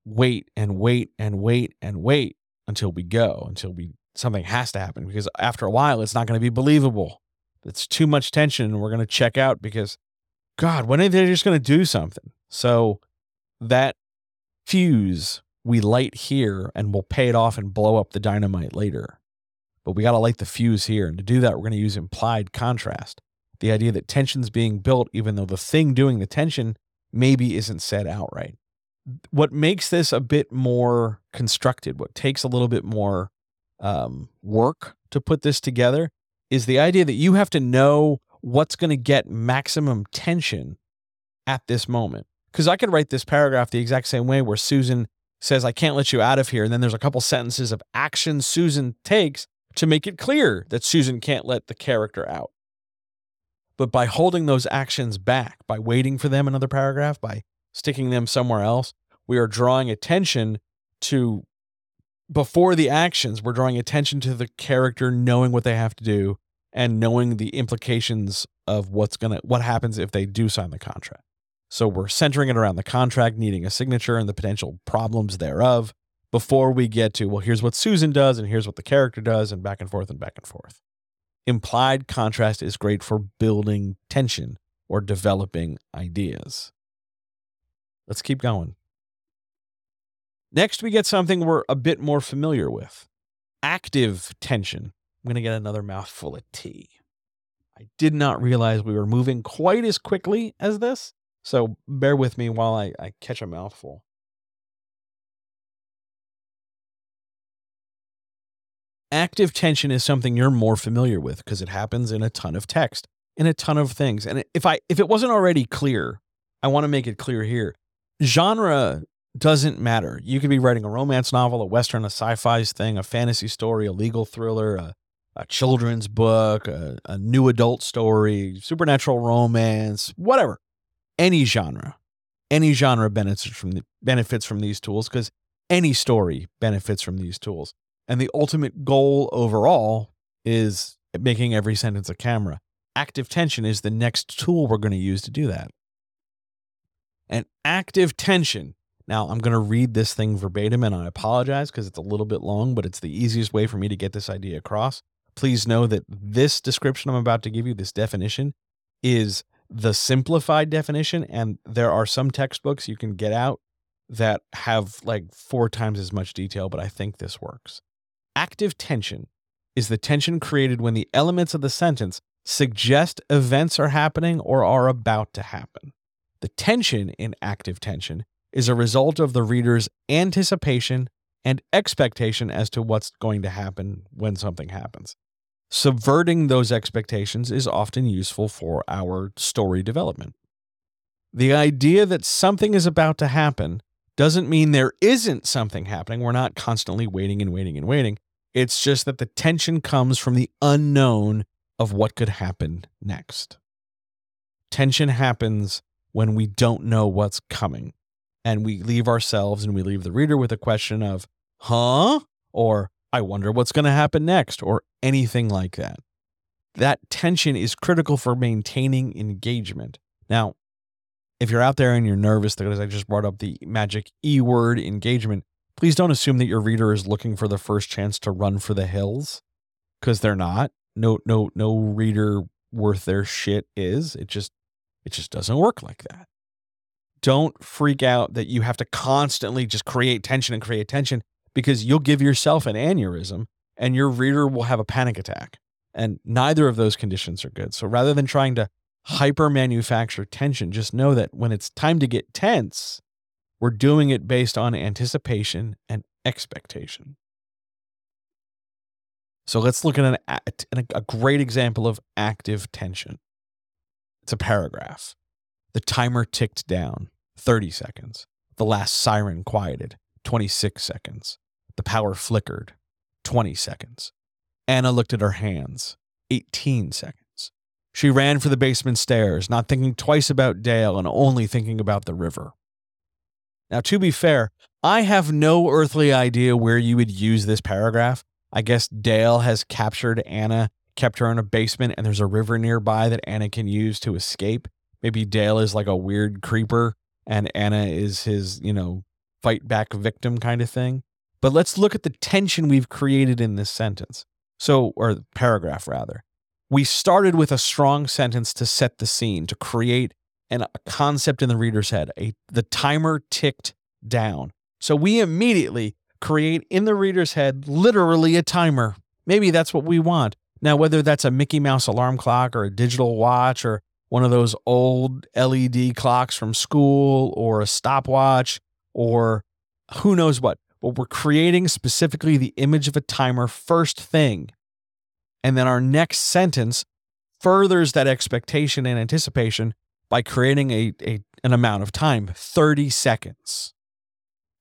[SPEAKER 1] wait and wait and wait and wait until we go, until we something has to happen? Because after a while, it's not going to be believable. It's too much tension and we're going to check out because, God, when are they just going to do something? So that fuse we light here and we'll pay it off and blow up the dynamite later. But we got to light the fuse here. And to do that, we're going to use implied contrast. The idea that tension's being built, even though the thing doing the tension maybe isn't said outright. What makes this a bit more constructed, what takes a little bit more um, work to put this together, is the idea that you have to know what's going to get maximum tension at this moment. Because I could write this paragraph the exact same way where Susan says, I can't let you out of here. And then there's a couple sentences of action Susan takes to make it clear that Susan can't let the character out. But by holding those actions back, by waiting for them another paragraph, by sticking them somewhere else, we are drawing attention to before the actions, we're drawing attention to the character knowing what they have to do and knowing the implications of what's going to what happens if they do sign the contract. So we're centering it around the contract needing a signature and the potential problems thereof before we get to, well, here's what Susan does and here's what the character does, and back and forth and back and forth. Implied contrast is great for building tension or developing ideas. Let's keep going. Next, we get something we're a bit more familiar with active tension. I'm going to get another mouthful of tea. I did not realize we were moving quite as quickly as this, so bear with me while I, I catch a mouthful. Active tension is something you're more familiar with because it happens in a ton of text, in a ton of things. And if I if it wasn't already clear, I want to make it clear here. Genre doesn't matter. You could be writing a romance novel, a western, a sci-fi thing, a fantasy story, a legal thriller, a, a children's book, a, a new adult story, supernatural romance, whatever. Any genre, any genre benefits from the, benefits from these tools because any story benefits from these tools. And the ultimate goal overall is making every sentence a camera. Active tension is the next tool we're going to use to do that. And active tension. Now, I'm going to read this thing verbatim and I apologize because it's a little bit long, but it's the easiest way for me to get this idea across. Please know that this description I'm about to give you, this definition, is the simplified definition. And there are some textbooks you can get out that have like four times as much detail, but I think this works. Active tension is the tension created when the elements of the sentence suggest events are happening or are about to happen. The tension in active tension is a result of the reader's anticipation and expectation as to what's going to happen when something happens. Subverting those expectations is often useful for our story development. The idea that something is about to happen doesn't mean there isn't something happening. We're not constantly waiting and waiting and waiting. It's just that the tension comes from the unknown of what could happen next. Tension happens when we don't know what's coming and we leave ourselves and we leave the reader with a question of, huh? Or, I wonder what's going to happen next, or anything like that. That tension is critical for maintaining engagement. Now, if you're out there and you're nervous because I just brought up the magic E word engagement, please don't assume that your reader is looking for the first chance to run for the hills because they're not. No, no, no reader worth their shit is. It just, it just doesn't work like that. Don't freak out that you have to constantly just create tension and create tension because you'll give yourself an aneurysm and your reader will have a panic attack. And neither of those conditions are good. So rather than trying to hyper manufacture tension. Just know that when it's time to get tense, we're doing it based on anticipation and expectation. So let's look at an, a great example of active tension. It's a paragraph. The timer ticked down 30 seconds. The last siren quieted 26 seconds. The power flickered 20 seconds. Anna looked at her hands 18 seconds. She ran for the basement stairs, not thinking twice about Dale and only thinking about the river. Now, to be fair, I have no earthly idea where you would use this paragraph. I guess Dale has captured Anna kept her in a basement and there's a river nearby that Anna can use to escape. Maybe Dale is like a weird creeper and Anna is his, you know, fight back victim kind of thing. But let's look at the tension we've created in this sentence. So, or paragraph rather. We started with a strong sentence to set the scene, to create an, a concept in the reader's head. A, the timer ticked down. So we immediately create in the reader's head literally a timer. Maybe that's what we want. Now, whether that's a Mickey Mouse alarm clock or a digital watch or one of those old LED clocks from school or a stopwatch or who knows what, but we're creating specifically the image of a timer first thing. And then our next sentence furthers that expectation and anticipation by creating a, a an amount of time, 30 seconds.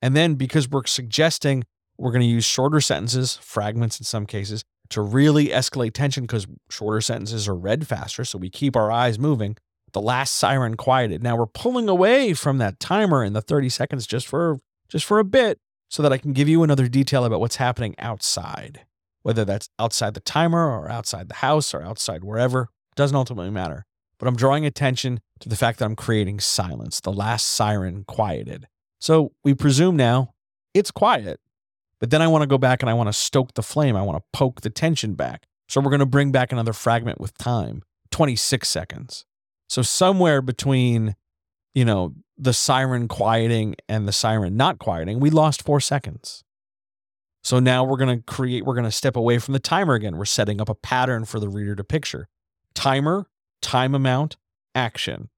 [SPEAKER 1] And then because we're suggesting we're going to use shorter sentences, fragments in some cases, to really escalate tension because shorter sentences are read faster. So we keep our eyes moving. The last siren quieted. Now we're pulling away from that timer in the 30 seconds just for just for a bit so that I can give you another detail about what's happening outside. Whether that's outside the timer or outside the house or outside wherever, doesn't ultimately matter. But I'm drawing attention to the fact that I'm creating silence. The last siren quieted. So we presume now it's quiet. But then I want to go back and I want to stoke the flame. I want to poke the tension back. So we're going to bring back another fragment with time 26 seconds. So somewhere between, you know, the siren quieting and the siren not quieting, we lost four seconds. So now we're going to create, we're going to step away from the timer again. We're setting up a pattern for the reader to picture. Timer, time amount, action.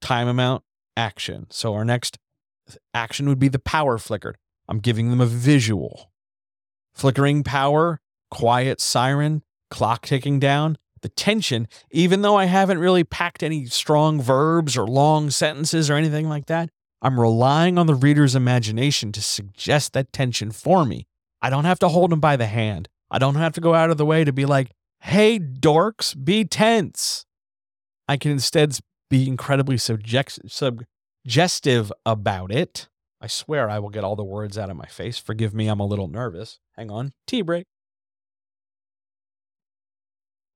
[SPEAKER 1] Time amount, action. So our next action would be the power flickered. I'm giving them a visual. Flickering power, quiet siren, clock ticking down, the tension, even though I haven't really packed any strong verbs or long sentences or anything like that, I'm relying on the reader's imagination to suggest that tension for me. I don't have to hold them by the hand. I don't have to go out of the way to be like, hey, dorks, be tense. I can instead be incredibly subject- suggestive about it I swear I will get all the words out of my face. Forgive me, I'm a little nervous. Hang on. Tea break.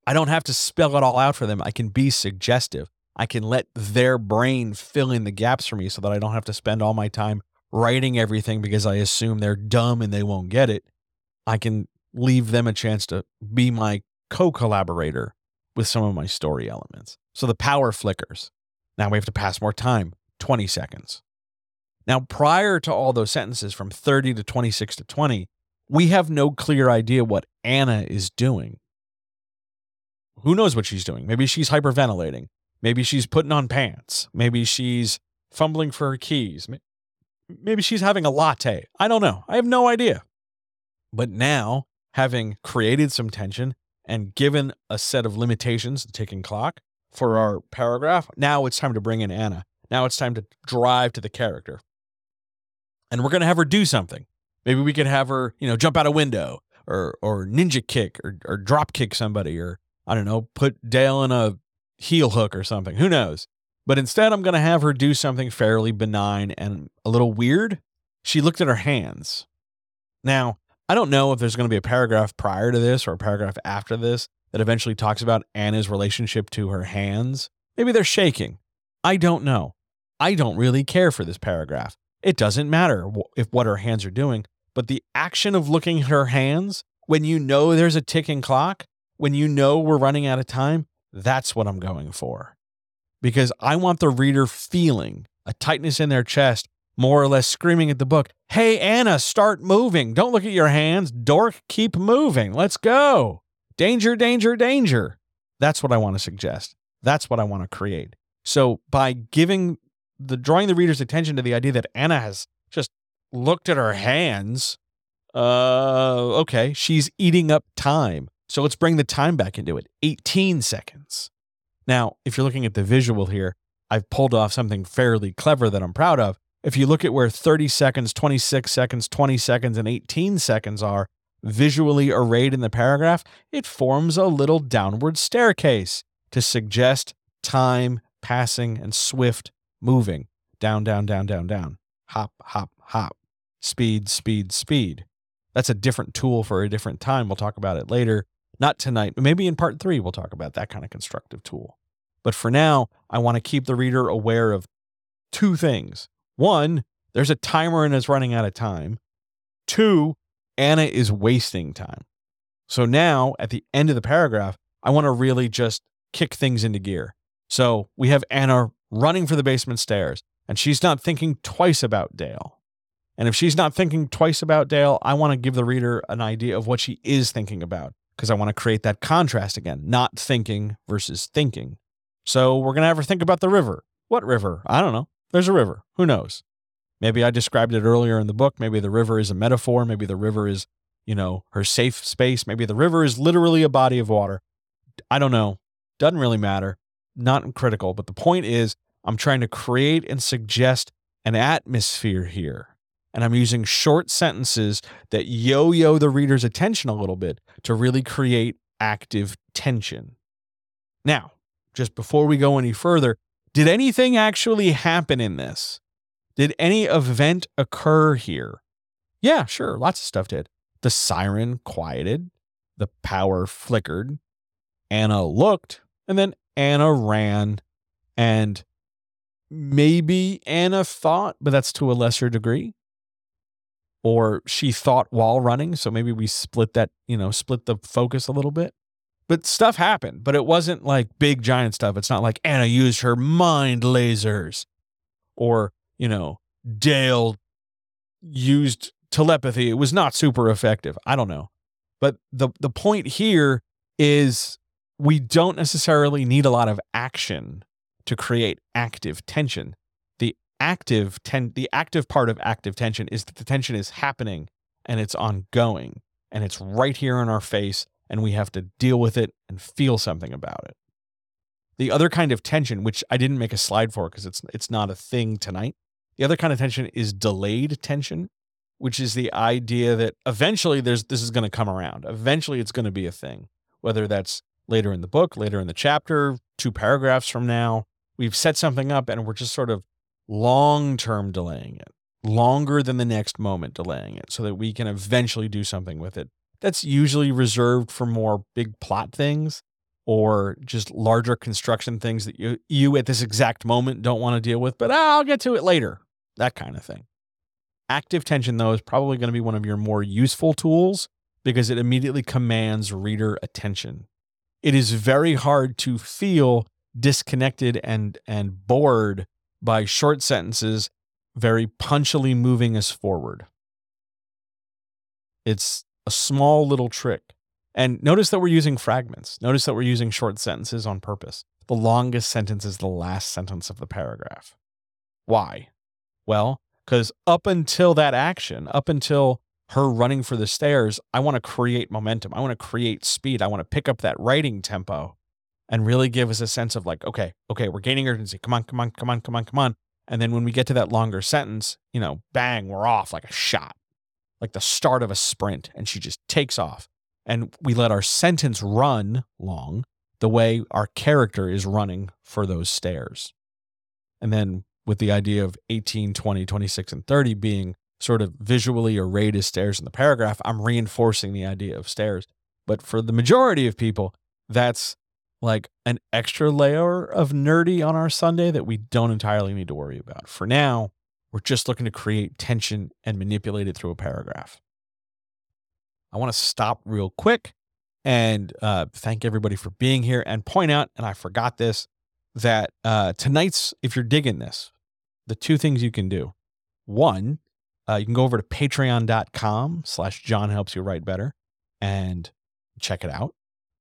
[SPEAKER 1] I don't have to spell it all out for them. I can be suggestive. I can let their brain fill in the gaps for me so that I don't have to spend all my time writing everything because I assume they're dumb and they won't get it. I can leave them a chance to be my co collaborator with some of my story elements. So the power flickers. Now we have to pass more time 20 seconds. Now, prior to all those sentences from 30 to 26 to 20, we have no clear idea what Anna is doing. Who knows what she's doing? Maybe she's hyperventilating. Maybe she's putting on pants. Maybe she's fumbling for her keys. Maybe she's having a latte. I don't know. I have no idea. But now, having created some tension and given a set of limitations, the ticking clock, for our paragraph, now it's time to bring in Anna. Now it's time to drive to the character and we're going to have her do something. Maybe we could have her, you know, jump out a window or or ninja kick or or drop kick somebody or I don't know, put Dale in a heel hook or something. Who knows? But instead I'm going to have her do something fairly benign and a little weird. She looked at her hands. Now, I don't know if there's going to be a paragraph prior to this or a paragraph after this that eventually talks about Anna's relationship to her hands. Maybe they're shaking. I don't know. I don't really care for this paragraph. It doesn't matter if what her hands are doing, but the action of looking at her hands when you know there's a ticking clock, when you know we're running out of time, that's what I'm going for. Because I want the reader feeling a tightness in their chest, more or less screaming at the book, Hey, Anna, start moving. Don't look at your hands. Dork, keep moving. Let's go. Danger, danger, danger. That's what I want to suggest. That's what I want to create. So by giving the drawing the reader's attention to the idea that Anna has just looked at her hands. Uh, okay, she's eating up time. So let's bring the time back into it 18 seconds. Now, if you're looking at the visual here, I've pulled off something fairly clever that I'm proud of. If you look at where 30 seconds, 26 seconds, 20 seconds, and 18 seconds are visually arrayed in the paragraph, it forms a little downward staircase to suggest time, passing, and swift moving down, down, down, down, down, hop, hop, hop, speed, speed, speed. That's a different tool for a different time. We'll talk about it later. Not tonight. But maybe in part three, we'll talk about that kind of constructive tool. But for now, I want to keep the reader aware of two things. One, there's a timer and it's running out of time. Two, Anna is wasting time. So now at the end of the paragraph, I want to really just kick things into gear. So we have Anna running for the basement stairs, and she's not thinking twice about Dale. And if she's not thinking twice about Dale, I want to give the reader an idea of what she is thinking about because I want to create that contrast again, not thinking versus thinking. So we're going to have her think about the river. What river? I don't know. There's a river. Who knows? Maybe I described it earlier in the book. Maybe the river is a metaphor. Maybe the river is, you know, her safe space. Maybe the river is literally a body of water. I don't know. Doesn't really matter. Not critical. But the point is, I'm trying to create and suggest an atmosphere here. And I'm using short sentences that yo yo the reader's attention a little bit to really create active tension. Now, just before we go any further, did anything actually happen in this? Did any event occur here? Yeah, sure, lots of stuff did. The siren quieted, the power flickered, Anna looked, and then Anna ran, and maybe Anna thought, but that's to a lesser degree. Or she thought while running, so maybe we split that, you know, split the focus a little bit. But stuff happened, but it wasn't like big giant stuff. It's not like Anna used her mind lasers or, you know, Dale used telepathy. It was not super effective. I don't know. But the the point here is we don't necessarily need a lot of action to create active tension. The active ten- the active part of active tension is that the tension is happening and it's ongoing and it's right here in our face and we have to deal with it and feel something about it. The other kind of tension, which I didn't make a slide for because it's it's not a thing tonight. The other kind of tension is delayed tension, which is the idea that eventually there's this is going to come around. Eventually it's going to be a thing, whether that's later in the book, later in the chapter, two paragraphs from now, we've set something up and we're just sort of long term delaying it, longer than the next moment delaying it so that we can eventually do something with it. That's usually reserved for more big plot things or just larger construction things that you, you at this exact moment don't want to deal with, but ah, I'll get to it later. That kind of thing. Active tension, though, is probably going to be one of your more useful tools because it immediately commands reader attention. It is very hard to feel disconnected and and bored by short sentences very punchily moving us forward. It's a small little trick. And notice that we're using fragments. Notice that we're using short sentences on purpose. The longest sentence is the last sentence of the paragraph. Why? Well, because up until that action, up until her running for the stairs, I want to create momentum. I want to create speed. I want to pick up that writing tempo and really give us a sense of like, okay, okay, we're gaining urgency. Come on, come on, come on, come on, come on. And then when we get to that longer sentence, you know, bang, we're off like a shot, like the start of a sprint. And she just takes off. And we let our sentence run long the way our character is running for those stairs. And then with the idea of 18, 20, 26, and 30 being sort of visually arrayed as stairs in the paragraph, I'm reinforcing the idea of stairs. But for the majority of people, that's like an extra layer of nerdy on our Sunday that we don't entirely need to worry about. For now, we're just looking to create tension and manipulate it through a paragraph. I want to stop real quick and uh, thank everybody for being here and point out, and I forgot this, that uh, tonight's, if you're digging this, the two things you can do. One, uh, you can go over to patreon.com slash John helps you write better and check it out.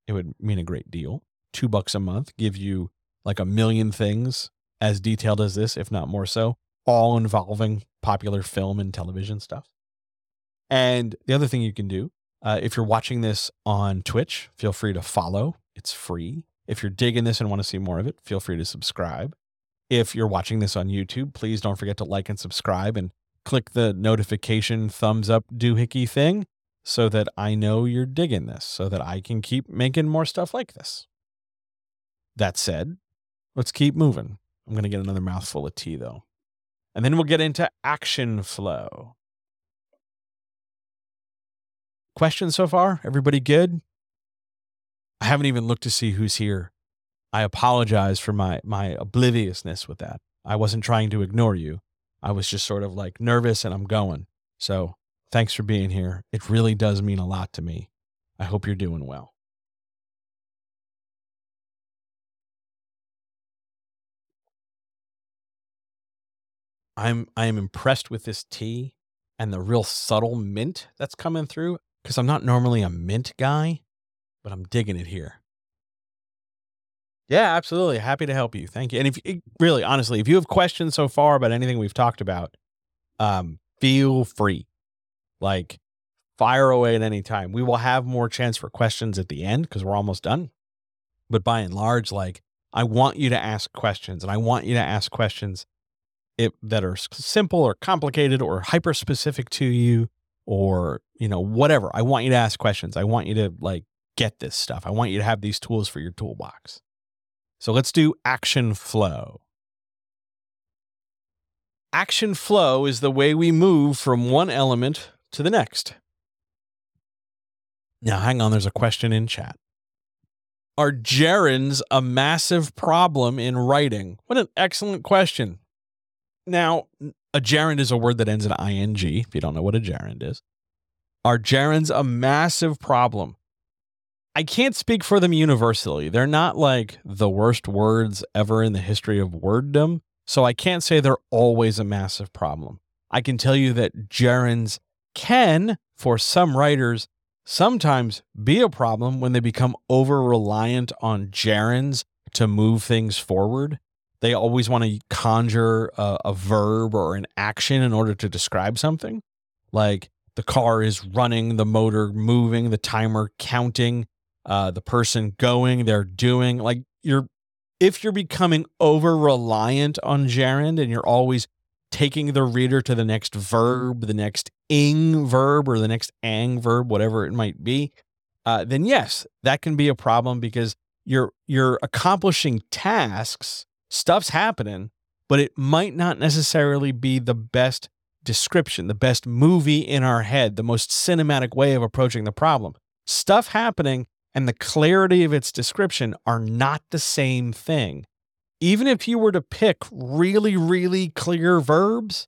[SPEAKER 1] It would mean a great deal two bucks a month, give you like a million things as detailed as this, if not more so, all involving popular film and television stuff. And the other thing you can do, uh, if you're watching this on Twitch, feel free to follow. It's free. If you're digging this and want to see more of it, feel free to subscribe. If you're watching this on YouTube, please don't forget to like and subscribe and click the notification thumbs up doohickey thing so that I know you're digging this, so that I can keep making more stuff like this. That said, let's keep moving. I'm going to get another mouthful of tea though. And then we'll get into action flow. Questions so far? Everybody good? I haven't even looked to see who's here. I apologize for my my obliviousness with that. I wasn't trying to ignore you. I was just sort of like nervous and I'm going. So, thanks for being here. It really does mean a lot to me. I hope you're doing well. I'm I am impressed with this tea and the real subtle mint that's coming through because I'm not normally a mint guy, but I'm digging it here. Yeah, absolutely. Happy to help you. Thank you. And if really honestly, if you have questions so far about anything we've talked about, um, feel free. Like fire away at any time. We will have more chance for questions at the end because we're almost done. But by and large, like I want you to ask questions and I want you to ask questions it, that are simple or complicated or hyper specific to you or, you know, whatever. I want you to ask questions. I want you to like get this stuff. I want you to have these tools for your toolbox. So let's do action flow. Action flow is the way we move from one element to the next. Now, hang on, there's a question in chat. Are gerunds a massive problem in writing? What an excellent question. Now, a gerund is a word that ends in ing, if you don't know what a gerund is. Are gerunds a massive problem? I can't speak for them universally. They're not like the worst words ever in the history of worddom. So I can't say they're always a massive problem. I can tell you that gerunds can, for some writers, sometimes be a problem when they become over reliant on gerunds to move things forward. They always want to conjure a, a verb or an action in order to describe something. Like the car is running, the motor moving, the timer counting, uh, the person going, they're doing. Like you're, if you're becoming over reliant on gerund and you're always taking the reader to the next verb, the next ing verb, or the next ang verb, whatever it might be, uh, then yes, that can be a problem because you're you're accomplishing tasks stuff's happening, but it might not necessarily be the best description, the best movie in our head, the most cinematic way of approaching the problem. Stuff happening and the clarity of its description are not the same thing. Even if you were to pick really, really clear verbs,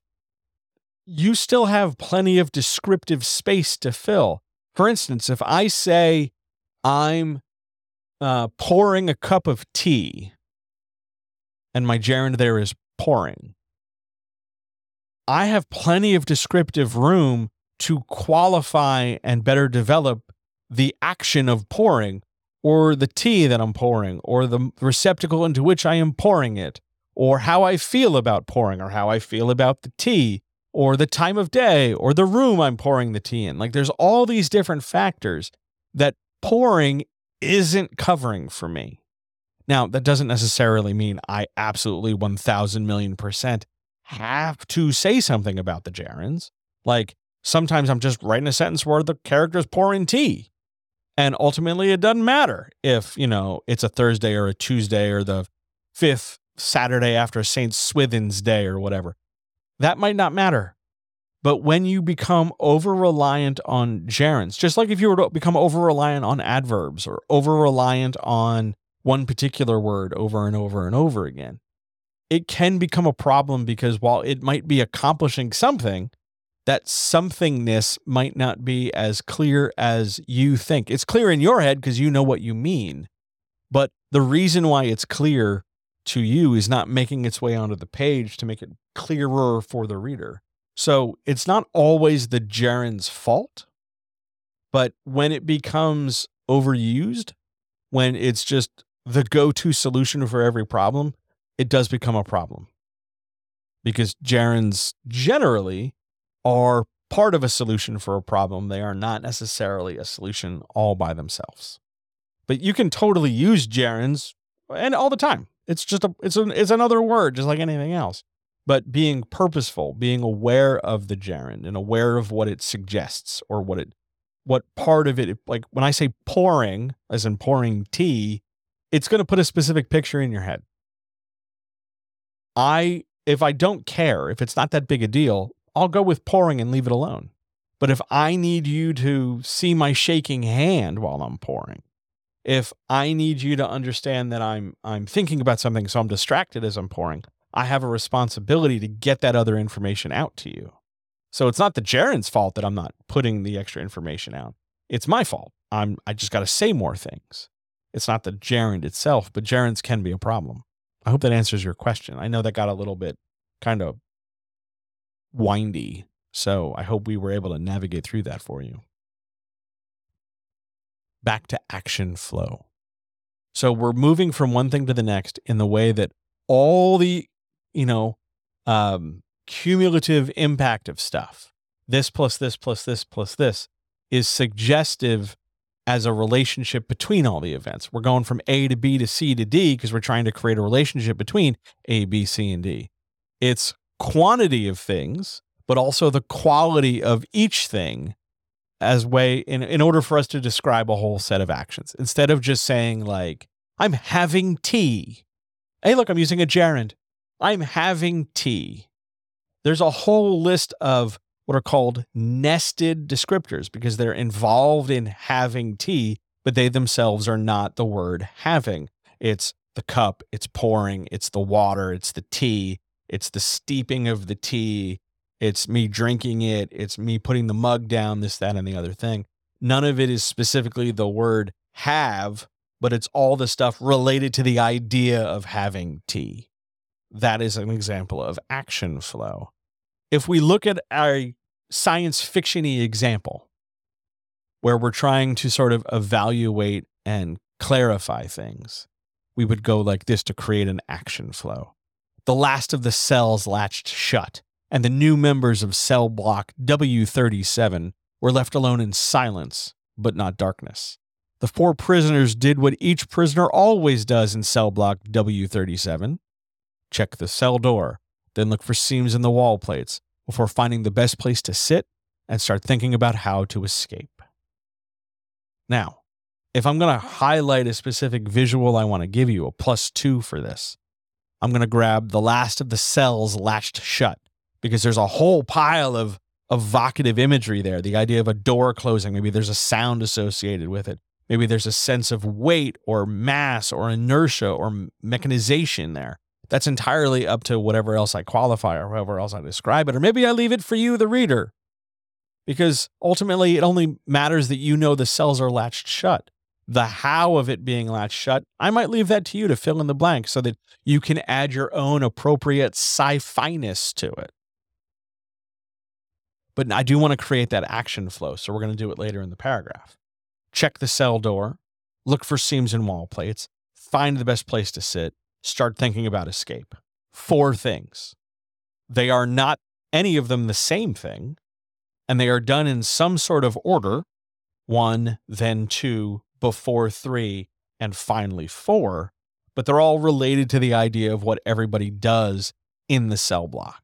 [SPEAKER 1] you still have plenty of descriptive space to fill. For instance, if I say, I'm uh, pouring a cup of tea, and my gerund there is pouring. I have plenty of descriptive room to qualify and better develop the action of pouring or the tea that I'm pouring or the receptacle into which I am pouring it or how I feel about pouring or how I feel about the tea or the time of day or the room I'm pouring the tea in. Like there's all these different factors that pouring isn't covering for me. Now, that doesn't necessarily mean I absolutely 1000 million percent have to say something about the gerunds. Like sometimes I'm just writing a sentence where the character's pouring tea. And ultimately, it doesn't matter if, you know, it's a Thursday or a Tuesday or the fifth Saturday after St. Swithin's Day or whatever. That might not matter. But when you become over reliant on gerunds, just like if you were to become over reliant on adverbs or over reliant on one particular word over and over and over again. It can become a problem because while it might be accomplishing something, that somethingness might not be as clear as you think. It's clear in your head because you know what you mean. But the reason why it's clear to you is not making its way onto the page to make it clearer for the reader. So it's not always the gerund's fault, but when it becomes overused, when it's just the go to solution for every problem, it does become a problem. Because gerunds generally are part of a solution for a problem. They are not necessarily a solution all by themselves. But you can totally use gerunds and all the time. It's just a it's a, it's another word just like anything else. But being purposeful, being aware of the gerund and aware of what it suggests or what it what part of it like when I say pouring as in pouring tea, it's going to put a specific picture in your head. I, if I don't care, if it's not that big a deal, I'll go with pouring and leave it alone. But if I need you to see my shaking hand while I'm pouring, If I need you to understand that I'm I'm thinking about something so I'm distracted as I'm pouring, I have a responsibility to get that other information out to you. So it's not the gerund's fault that I'm not putting the extra information out. It's my fault. I'm I just got to say more things. It's not the gerund itself, but gerunds can be a problem. I hope that answers your question. I know that got a little bit kind of windy, so I hope we were able to navigate through that for you. Back to action flow. So we're moving from one thing to the next in the way that all the, you know, um, cumulative impact of stuff, this plus this plus this plus this, is suggestive as a relationship between all the events. We're going from A to B to C to D because we're trying to create a relationship between A, B, C, and D. It's quantity of things, but also the quality of each thing as way in, in order for us to describe a whole set of actions. Instead of just saying like, I'm having tea. Hey, look, I'm using a gerund. I'm having tea. There's a whole list of what are called nested descriptors because they're involved in having tea, but they themselves are not the word having. It's the cup, it's pouring, it's the water, it's the tea, it's the steeping of the tea, it's me drinking it, it's me putting the mug down, this, that, and the other thing. None of it is specifically the word have, but it's all the stuff related to the idea of having tea. That is an example of action flow. If we look at a science fictiony example where we're trying to sort of evaluate and clarify things, we would go like this to create an action flow. The last of the cells latched shut, and the new members of cell block W37 were left alone in silence, but not darkness. The four prisoners did what each prisoner always does in cell block W37 check the cell door, then look for seams in the wall plates, before finding the best place to sit and start thinking about how to escape. Now, if I'm going to highlight a specific visual I want to give you, a plus two for this, I'm going to grab the last of the cells latched shut because there's a whole pile of evocative imagery there. The idea of a door closing, maybe there's a sound associated with it. Maybe there's a sense of weight or mass or inertia or mechanization there. That's entirely up to whatever else I qualify or however else I describe it. Or maybe I leave it for you, the reader, because ultimately it only matters that you know the cells are latched shut. The how of it being latched shut, I might leave that to you to fill in the blank so that you can add your own appropriate sci finess to it. But I do want to create that action flow, so we're going to do it later in the paragraph. Check the cell door, look for seams and wall plates, find the best place to sit, start thinking about escape. Four things. They are not any of them the same thing, and they are done in some sort of order one, then two, before three, and finally four, but they're all related to the idea of what everybody does in the cell block.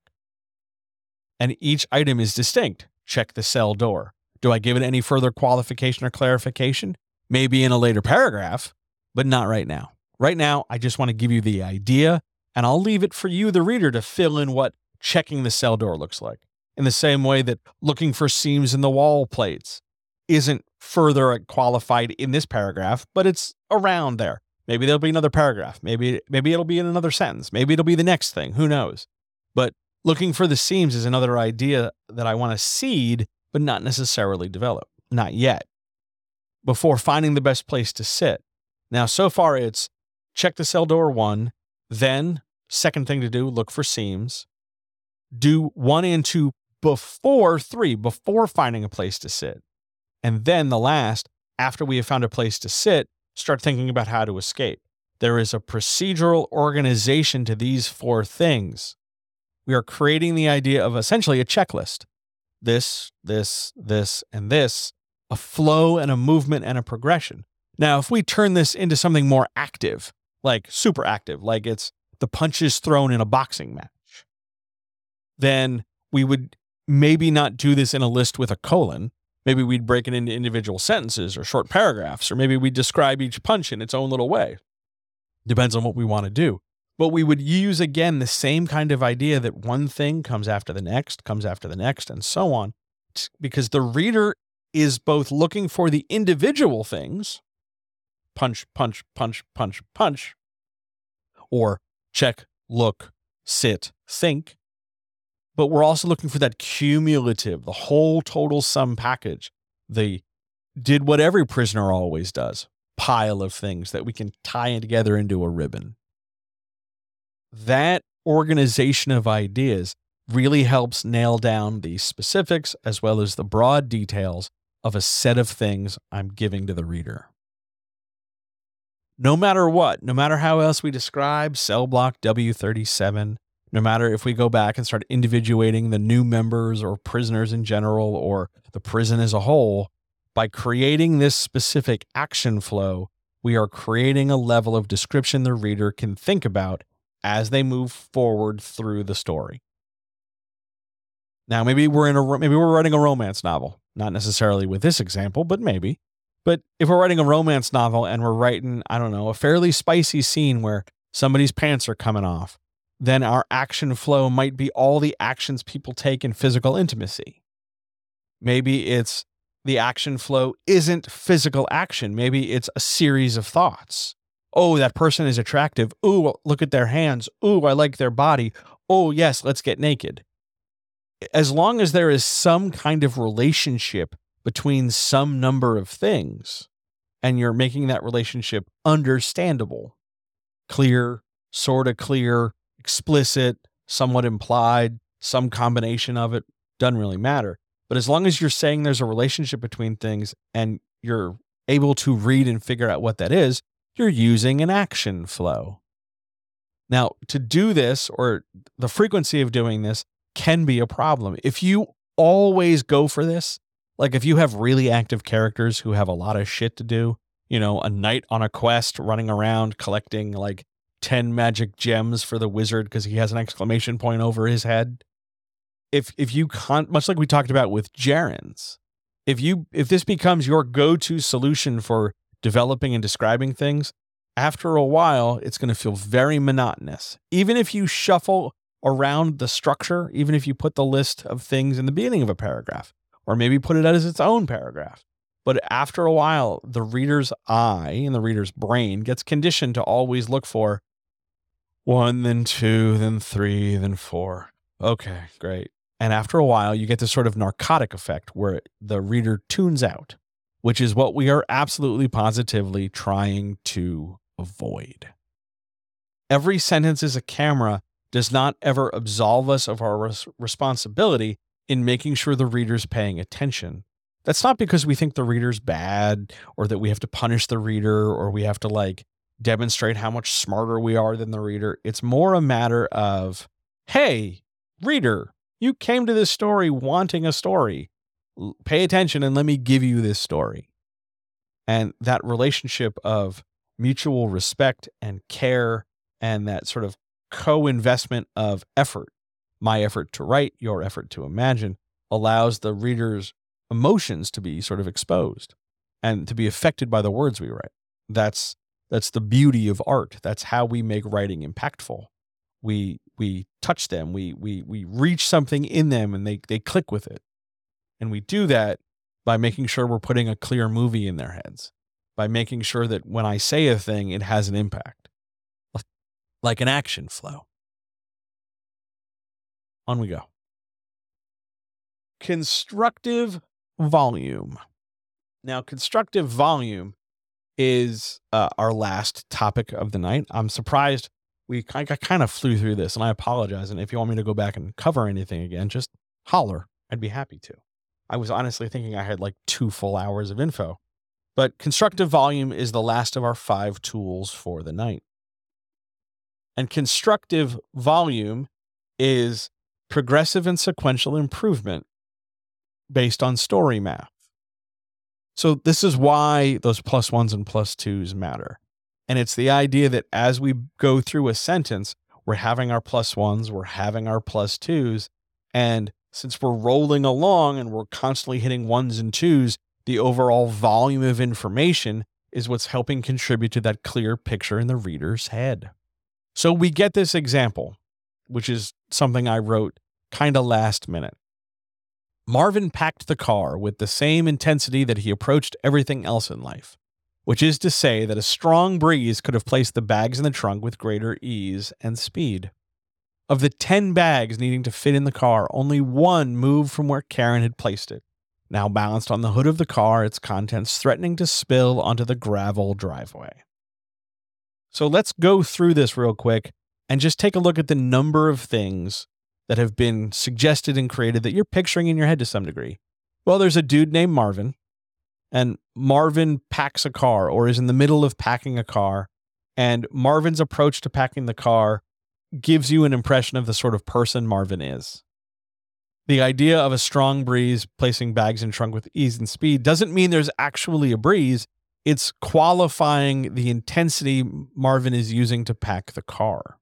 [SPEAKER 1] And each item is distinct. Check the cell door. Do I give it any further qualification or clarification? Maybe in a later paragraph, but not right now. Right now, I just want to give you the idea, and I'll leave it for you, the reader, to fill in what checking the cell door looks like. In the same way that looking for seams in the wall plates isn't further qualified in this paragraph, but it's around there. Maybe there'll be another paragraph. Maybe maybe it'll be in another sentence. Maybe it'll be the next thing. Who knows? But looking for the seams is another idea that I want to seed, but not necessarily develop. Not yet. Before finding the best place to sit. Now, so far it's check the cell door one. Then, second thing to do, look for seams. Do one and two before three, before finding a place to sit. And then the last, after we have found a place to sit, start thinking about how to escape. There is a procedural organization to these four things. We are creating the idea of essentially a checklist this, this, this, and this, a flow and a movement and a progression. Now, if we turn this into something more active, like super active, like it's the punches thrown in a boxing match, then we would maybe not do this in a list with a colon. Maybe we'd break it into individual sentences or short paragraphs, or maybe we'd describe each punch in its own little way. Depends on what we want to do. But we would use again the same kind of idea that one thing comes after the next, comes after the next, and so on, because the reader is both looking for the individual things punch, punch, punch, punch, punch, or check, look, sit, think. But we're also looking for that cumulative, the whole total sum package, the did what every prisoner always does pile of things that we can tie together into a ribbon. That organization of ideas really helps nail down the specifics as well as the broad details of a set of things I'm giving to the reader. No matter what, no matter how else we describe cell block W37, no matter if we go back and start individuating the new members or prisoners in general or the prison as a whole, by creating this specific action flow, we are creating a level of description the reader can think about as they move forward through the story. Now, maybe we're in a maybe we're writing a romance novel, not necessarily with this example, but maybe. But if we're writing a romance novel and we're writing, I don't know, a fairly spicy scene where somebody's pants are coming off, then our action flow might be all the actions people take in physical intimacy. Maybe it's the action flow isn't physical action. Maybe it's a series of thoughts. Oh, that person is attractive. Ooh, look at their hands. Ooh, I like their body. Oh, yes, let's get naked as long as there is some kind of relationship between some number of things and you're making that relationship understandable, clear, sort of clear, explicit, somewhat implied, some combination of it, doesn't really matter. But as long as you're saying there's a relationship between things and you're able to read and figure out what that is, you're using an action flow. Now, to do this, or the frequency of doing this, can be a problem. If you always go for this, like if you have really active characters who have a lot of shit to do, you know, a knight on a quest running around collecting like 10 magic gems for the wizard because he has an exclamation point over his head. If if you con much like we talked about with gerunds, if you if this becomes your go-to solution for developing and describing things, after a while it's going to feel very monotonous. Even if you shuffle around the structure, even if you put the list of things in the beginning of a paragraph, or maybe put it as its own paragraph. But after a while, the reader's eye and the reader's brain gets conditioned to always look for one, then two, then three, then four. Okay, great. And after a while, you get this sort of narcotic effect where the reader tunes out, which is what we are absolutely positively trying to avoid. Every sentence is a camera does not ever absolve us of our res- responsibility in making sure the reader's paying attention. That's not because we think the reader's bad or that we have to punish the reader or we have to like demonstrate how much smarter we are than the reader. It's more a matter of, hey, reader, you came to this story wanting a story. Pay attention and let me give you this story. And that relationship of mutual respect and care and that sort of co investment of effort, my effort to write, your effort to imagine, allows the reader's emotions to be sort of exposed and to be affected by the words we write. That's that's the beauty of art. That's how we make writing impactful. We we touch them, we we we reach something in them and they they click with it. And we do that by making sure we're putting a clear movie in their heads, by making sure that when I say a thing, it has an impact like an action flow. On we go. Constructive volume. Now, constructive volume is uh, our last topic of the night. I'm surprised we kind of flew through this, and I apologize. And if you want me to go back and cover anything again, just holler. I'd be happy to. I was honestly thinking I had like two full hours of info. But constructive volume is the last of our five tools for the night. And constructive volume is progressive and sequential improvement based on story math. So, this is why those plus ones and plus twos matter. And it's the idea that as we go through a sentence, we're having our plus ones, we're having our plus twos. And since we're rolling along and we're constantly hitting ones and twos, the overall volume of information is what's helping contribute to that clear picture in the reader's head. So we get this example, which is something I wrote kind of last minute. Marvin packed the car with the same intensity that he approached everything else in life. which is to say that a strong breeze could have placed the bags in the trunk with greater ease and speed. Of the 10 bags needing to fit in the car, only one moved from where Karen had placed it. Now balanced on the hood of the car, its contents threatening to spill onto the gravel driveway. So let's go through this real quick and just take a look at the number of things that have been suggested and created that you're picturing in your head to some degree. Well, there's a dude named Marvin, and Marvin packs a car or is in the middle of packing a car. And Marvin's approach to packing the car gives you an impression of the sort of person Marvin is. The idea of a strong breeze placing bags in trunk with ease and speed doesn't mean there's actually a breeze. It's qualifying the intensity Marvin is using to pack the car.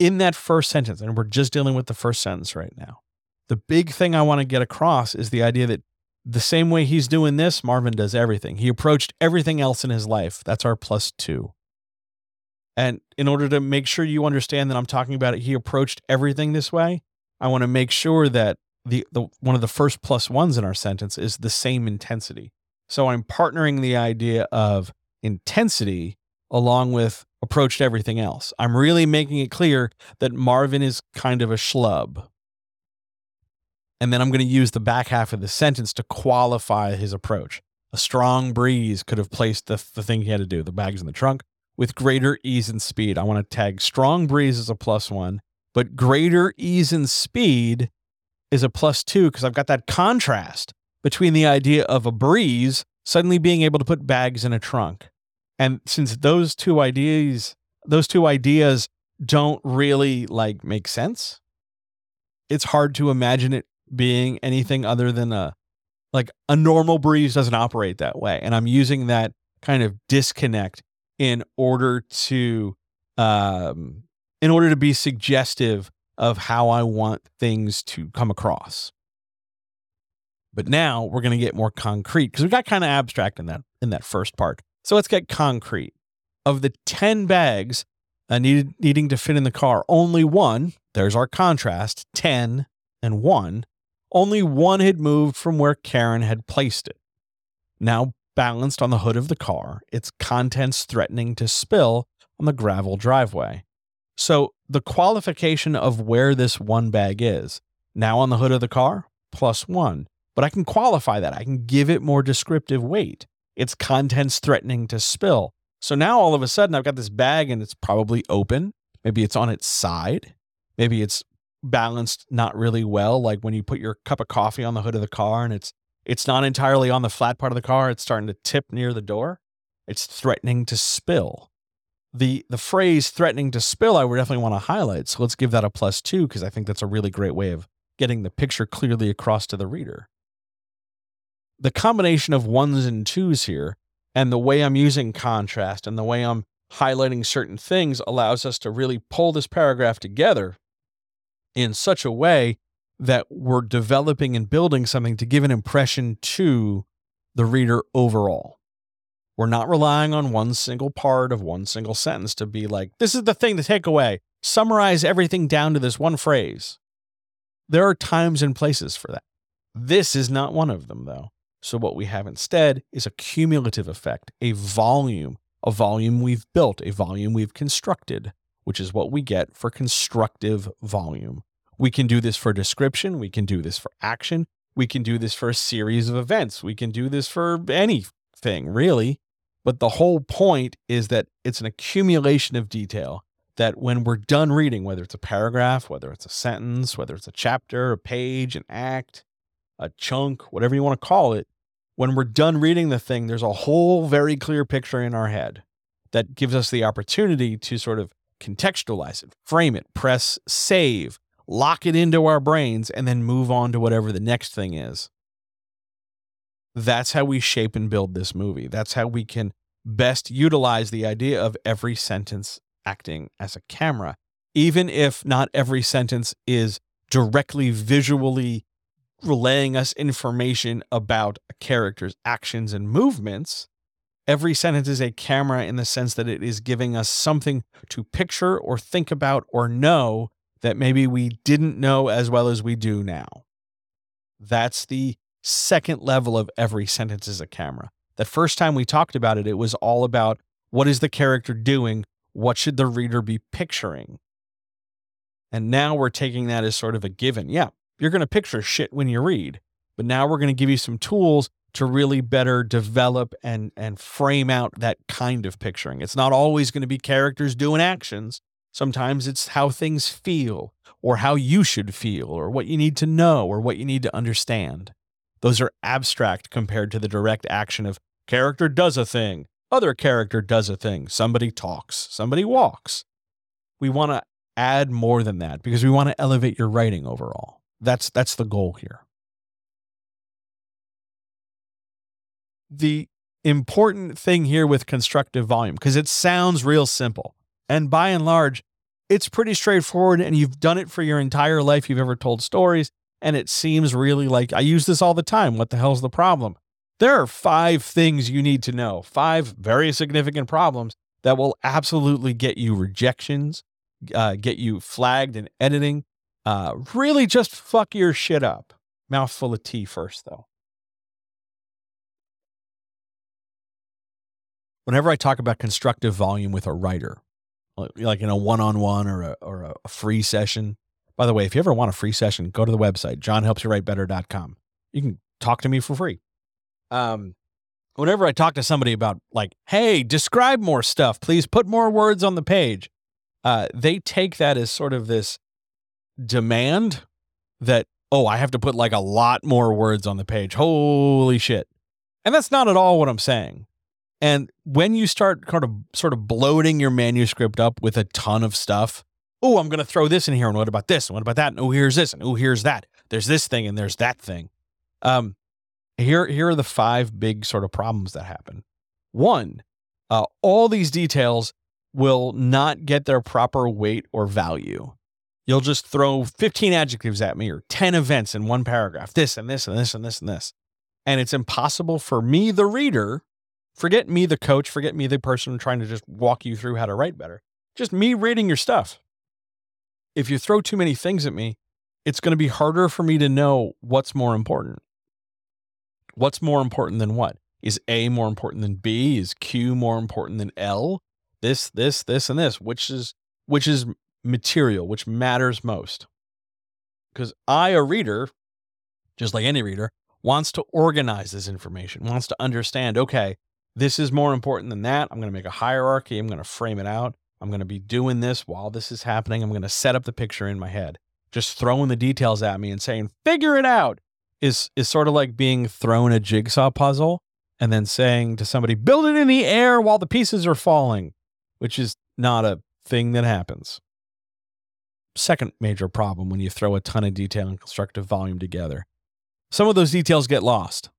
[SPEAKER 1] In that first sentence, and we're just dealing with the first sentence right now, the big thing I want to get across is the idea that the same way he's doing this, Marvin does everything. He approached everything else in his life. That's our plus two. And in order to make sure you understand that I'm talking about it, he approached everything this way. I want to make sure that the, the one of the first plus ones in our sentence is the same intensity. So I'm partnering the idea of intensity along with approached everything else. I'm really making it clear that Marvin is kind of a schlub. And then I'm going to use the back half of the sentence to qualify his approach. A strong breeze could have placed the, the thing he had to do, the bags in the trunk, with greater ease and speed. I want to tag strong breeze as a plus one, but greater ease and speed is a plus two because I've got that contrast between the idea of a breeze suddenly being able to put bags in a trunk. And since those two ideas, those two ideas don't really like make sense, it's hard to imagine it being anything other than a like a normal breeze doesn't operate that way. And I'm using that kind of disconnect in order to um, in order to be suggestive of how I want things to come across. But now we're going to get more concrete because we got kind of abstract in that in that first part. So let's get concrete. Of the 10 bags needed needing to fit in the car, only one, there's our contrast, 10 and 1, only one had moved from where Karen had placed it. Now balanced on the hood of the car, its contents threatening to spill on the gravel driveway. So, the qualification of where this one bag is now on the hood of the car, plus one. But I can qualify that. I can give it more descriptive weight. Its contents threatening to spill. So now all of a sudden I've got this bag and it's probably open. Maybe it's on its side. Maybe it's balanced not really well. Like when you put your cup of coffee on the hood of the car and it's it's not entirely on the flat part of the car. It's starting to tip near the door. It's threatening to spill. The the phrase threatening to spill, I would definitely want to highlight. So let's give that a plus two because I think that's a really great way of getting the picture clearly across to the reader. The combination of ones and twos here and the way I'm using contrast and the way I'm highlighting certain things allows us to really pull this paragraph together in such a way that we're developing and building something to give an impression to the reader overall. We're not relying on one single part of one single sentence to be like, this is the thing to take away. Summarize everything down to this one phrase. There are times and places for that. This is not one of them, though. So, what we have instead is a cumulative effect, a volume, a volume we've built, a volume we've constructed, which is what we get for constructive volume. We can do this for description. We can do this for action. We can do this for a series of events. We can do this for anything, really. But the whole point is that it's an accumulation of detail that when we're done reading, whether it's a paragraph, whether it's a sentence, whether it's a chapter, a page, an act, a chunk, whatever you want to call it, when we're done reading the thing, there's a whole very clear picture in our head that gives us the opportunity to sort of contextualize it, frame it, press save, lock it into our brains, and then move on to whatever the next thing is. That's how we shape and build this movie. That's how we can best utilize the idea of every sentence acting as a camera, even if not every sentence is directly visually relaying us information about a character's actions and movements. Every sentence is a camera in the sense that it is giving us something to picture or think about or know that maybe we didn't know as well as we do now. That's the second level of every sentence is a camera. The first time we talked about it, it was all about what is the character doing? What should the reader be picturing? And now we're taking that as sort of a given. Yeah, you're going to picture shit when you read, but now we're going to give you some tools to really better develop and and frame out that kind of picturing. It's not always going to be characters doing actions. Sometimes it's how things feel or how you should feel or what you need to know or what you need to understand. Those are abstract compared to the direct action of character does a thing, other character does a thing, somebody talks, somebody walks. We want to add more than that because we want to elevate your writing overall. That's that's the goal here. The important thing here with constructive volume because it sounds real simple. And by and large, it's pretty straightforward and you've done it for your entire life you've ever told stories and it seems really like I use this all the time. What the hell's the problem? There are five things you need to know, five very significant problems that will absolutely get you rejections, uh, get you flagged in editing, uh, really just fuck your shit up. Mouthful of tea first, though. Whenever I talk about constructive volume with a writer, like in a one on one or a, or a free session, by the way, if you ever want a free session, go to the website, johnhelpsyourwritebetter.com. You can talk to me for free. Um, whenever I talk to somebody about like, hey, describe more stuff, please put more words on the page. Uh, they take that as sort of this demand that, oh, I have to put like a lot more words on the page. Holy shit. And that's not at all what I'm saying. And when you start kind of sort of bloating your manuscript up with a ton of stuff, oh, I'm going to throw this in here. And what about this? And what about that? And oh, here's this. And oh, here's that. There's this thing and there's that thing. Um, here, here are the five big sort of problems that happen. One, uh, all these details will not get their proper weight or value. You'll just throw 15 adjectives at me or 10 events in one paragraph, this and this and this and this and this. And it's impossible for me, the reader, forget me, the coach, forget me, the person trying to just walk you through how to write better, just me reading your stuff if you throw too many things at me, it's going to be harder for me to know what's more important. What's more important than what? Is A more important than B? Is Q more important than L? This, this, this, and this, which is which is material, which matters most. Because I, a reader, just like any reader, wants to organize this information, wants to understand, okay, this is more important than that. I'm going to make a hierarchy. I'm going to frame it out. I'm going to be doing this while this is happening. I'm going to set up the picture in my head. Just throwing the details at me and saying, figure it out is, is sort of like being thrown a jigsaw puzzle and then saying to somebody, build it in the air while the pieces are falling, which is not a thing that happens. Second major problem when you throw a ton of detail and constructive volume together. Some of those details get lost.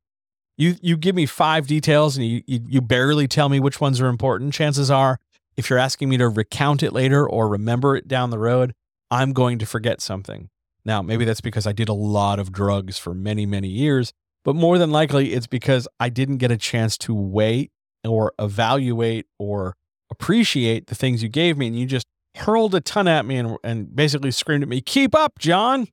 [SPEAKER 1] You, you give me five details and you, you, you barely tell me which ones are important. Chances are if you're asking me to recount it later or remember it down the road, I'm going to forget something. Now, maybe that's because I did a lot of drugs for many, many years, but more than likely it's because I didn't get a chance to wait or evaluate or appreciate the things you gave me. And you just hurled a ton at me and, and basically screamed at me, Keep up, John,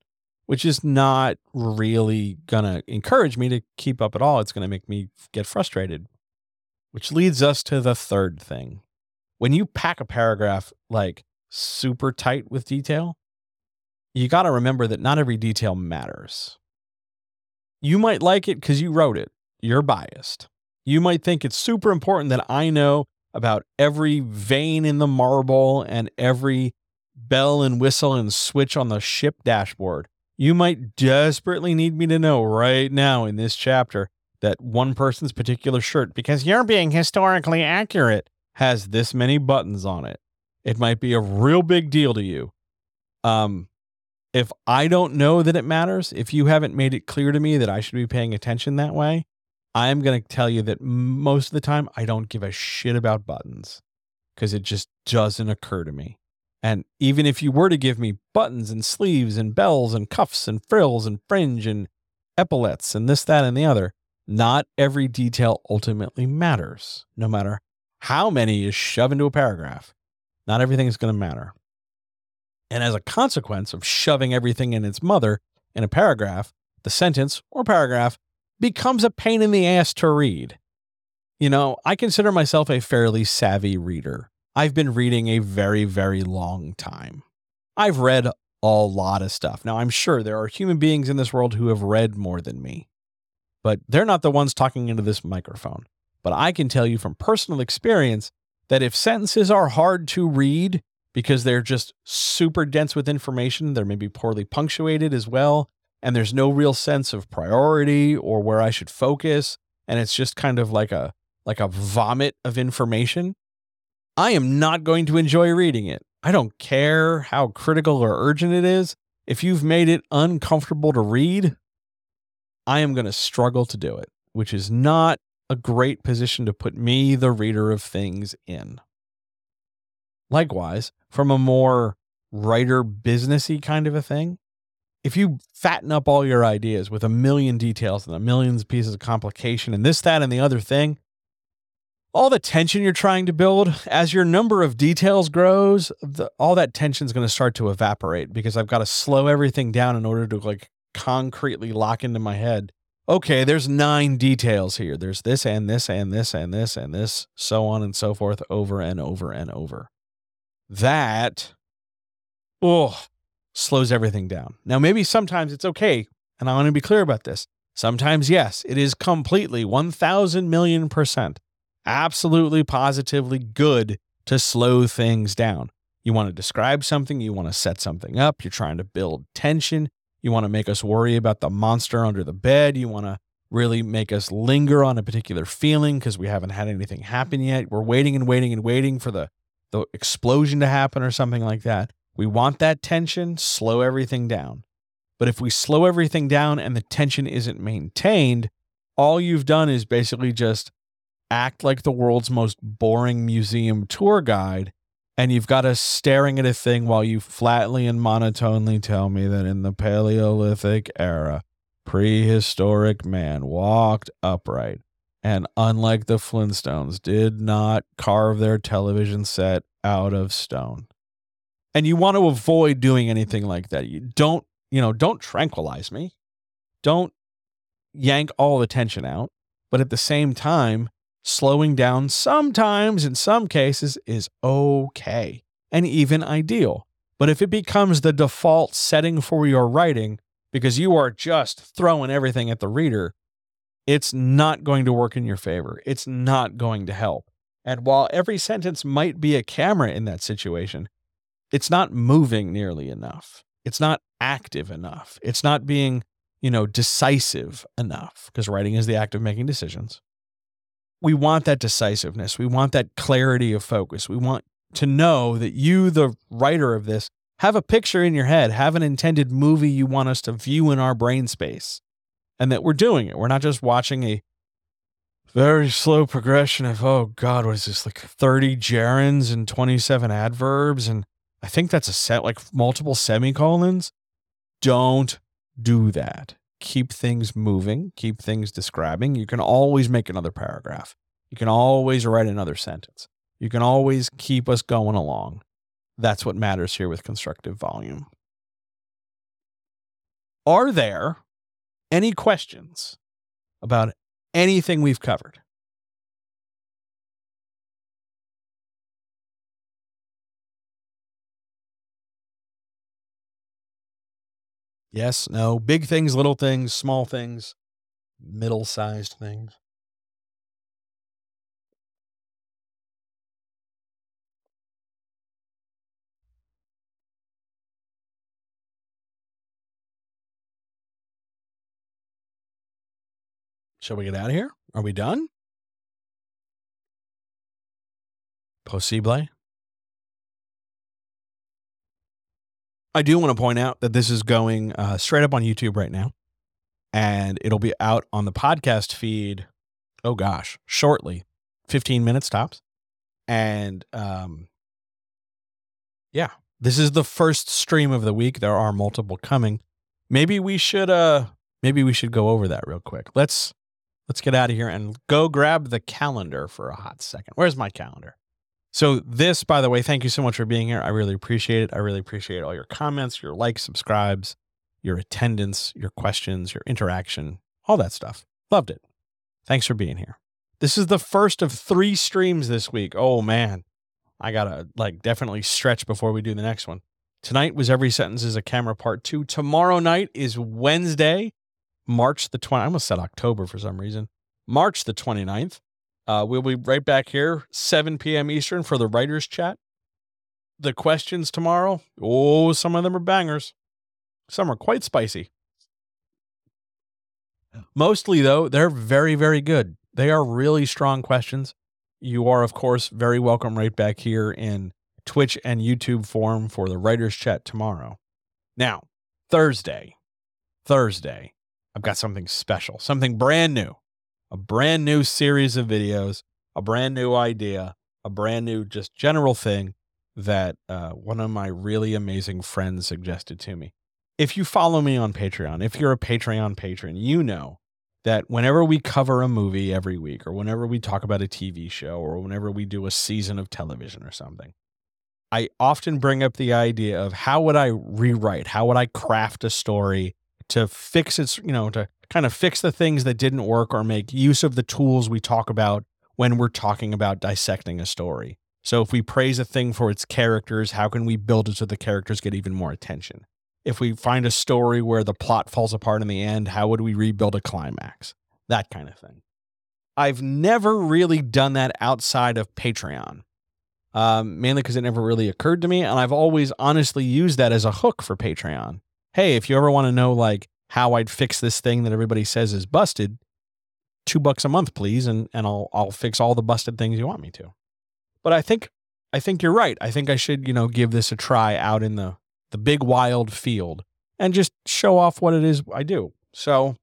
[SPEAKER 1] which is not really going to encourage me to keep up at all. It's going to make me get frustrated, which leads us to the third thing when you pack a paragraph like super tight with detail, you got to remember that not every detail matters. You might like it because you wrote it, you're biased. You might think it's super important that I know about every vein in the marble and every bell and whistle and switch on the ship dashboard. You might desperately need me to know right now in this chapter that one person's particular shirt, because you're being historically accurate, has this many buttons on it. It might be a real big deal to you. Um, if I don't know that it matters, if you haven't made it clear to me that I should be paying attention that way, I'm going to tell you that most of the time I don't give a shit about buttons because it just doesn't occur to me. And even if you were to give me buttons and sleeves and bells and cuffs and frills and fringe and epaulets and this, that, and the other, not every detail ultimately matters, no matter how many is shoved into a paragraph. Not everything is going to matter. And as a consequence of shoving everything in its mother in a paragraph, the sentence or paragraph becomes a pain in the ass to read. You know, I consider myself a fairly savvy reader. I've been reading a very, very long time. I've read a lot of stuff. Now, I'm sure there are human beings in this world who have read more than me, but they're not the ones talking into this microphone. But I can tell you from personal experience that if sentences are hard to read because they're just super dense with information, they're maybe poorly punctuated as well, and there's no real sense of priority or where I should focus, and it's just kind of like a like a vomit of information, I am not going to enjoy reading it. I don't care how critical or urgent it is. If you've made it uncomfortable to read, I am going to struggle to do it, which is not a great position to put me, the reader of things, in. Likewise, from a more writer businessy kind of a thing, if you fatten up all your ideas with a million details and a million pieces of complication and this, that, and the other thing, all the tension you're trying to build as your number of details grows the, all that tension is going to start to evaporate because i've got to slow everything down in order to like concretely lock into my head okay there's nine details here. There's this and this and this and this and this so on and so forth over and over and over. That oh slows everything down now maybe sometimes it's okay and i want to be clear about this sometimes yes it is completely 1000 million percent absolutely positively good to slow things down. You want to describe something, you want to set something up, you're trying to build tension, you want to make us worry about the monster under the bed, you want to really make us linger on a particular feeling because we haven't had anything happen yet. We're waiting and waiting and waiting for the the explosion to happen or something like that. We want that tension, slow everything down. But if we slow everything down and the tension isn't maintained, all you've done is basically just act like the world's most boring museum tour guide and you've got us staring at a thing while you flatly and monotonely tell me that in the Paleolithic era, prehistoric man walked upright and, unlike the Flintstones, did not carve their television set out of stone. And you want to avoid doing anything like that. You don't, you know, don't tranquilize me. Don't yank all the tension out. But at the same time, slowing down sometimes, in some cases, is okay and even ideal. But if it becomes the default setting for your writing because you are just throwing everything at the reader, it's not going to work in your favor. It's not going to help. And while every sentence might be a camera in that situation, it's not moving nearly enough. It's not active enough. It's not being, you know, decisive enough because writing is the act of making decisions we want that decisiveness. We want that clarity of focus. We want to know that you, the writer of this, have a picture in your head, have an intended movie you want us to view in our brain space, and that we're doing it. We're not just watching a very slow progression of, oh God, what is this, like 30 gerunds and 27 adverbs? And I think that's a set, like multiple semicolons. Don't do that keep things moving, keep things describing. You can always make another paragraph. You can always write another sentence. You can always keep us going along. That's what matters here with constructive volume. Are there any questions about anything we've covered? Yes, no, big things, little things, small things, middle sized things. Shall we get out of here? Are we done? Possible. I do want to point out that this is going uh, straight up on YouTube right now, and it'll be out on the podcast feed. Oh gosh, shortly, fifteen minutes tops, and um, yeah, this is the first stream of the week. There are multiple coming. Maybe we should uh, maybe we should go over that real quick. Let's let's get out of here and go grab the calendar for a hot second. Where's my calendar? So, this, by the way, thank you so much for being here. I really appreciate it. I really appreciate all your comments, your likes, subscribes, your attendance, your questions, your interaction, all that stuff. Loved it. Thanks for being here. This is the first of three streams this week. Oh man, I gotta like definitely stretch before we do the next one. Tonight was Every Sentence is a Camera Part 2. Tomorrow night is Wednesday, March the 20th. I almost said October for some reason. March the 29th. Uh, we'll be right back here, 7 p.m. Eastern for the writer's chat. The questions tomorrow, oh, some of them are bangers. Some are quite spicy. Mostly, though, they're very, very good. They are really strong questions. You are, of course, very welcome right back here in Twitch and YouTube form for the writer's chat tomorrow. Now, Thursday, Thursday, I've got something special, something brand new, a brand new series of videos, a brand new idea, a brand new just general thing that uh, one of my really amazing friends suggested to me. If you follow me on Patreon, if you're a Patreon patron, you know that whenever we cover a movie every week, or whenever we talk about a TV show, or whenever we do a season of television or something, I often bring up the idea of how would I rewrite? How would I craft a story to fix its, you know, to kind of fix the things that didn't work or make use of the tools we talk about when we're talking about dissecting a story. So if we praise a thing for its characters, how can we build it so the characters get even more attention? If we find a story where the plot falls apart in the end, how would we rebuild a climax? That kind of thing. I've never really done that outside of Patreon um, mainly because it never really occurred to me. And I've always honestly used that as a hook for Patreon. Hey, if you ever want to know like how I'd fix this thing that everybody says is busted, two bucks a month, please, and and I'll I'll fix all the busted things you want me to. But I think I think you're right. I think I should, you know, give this a try out in the the big wild field and just show off what it is I do. So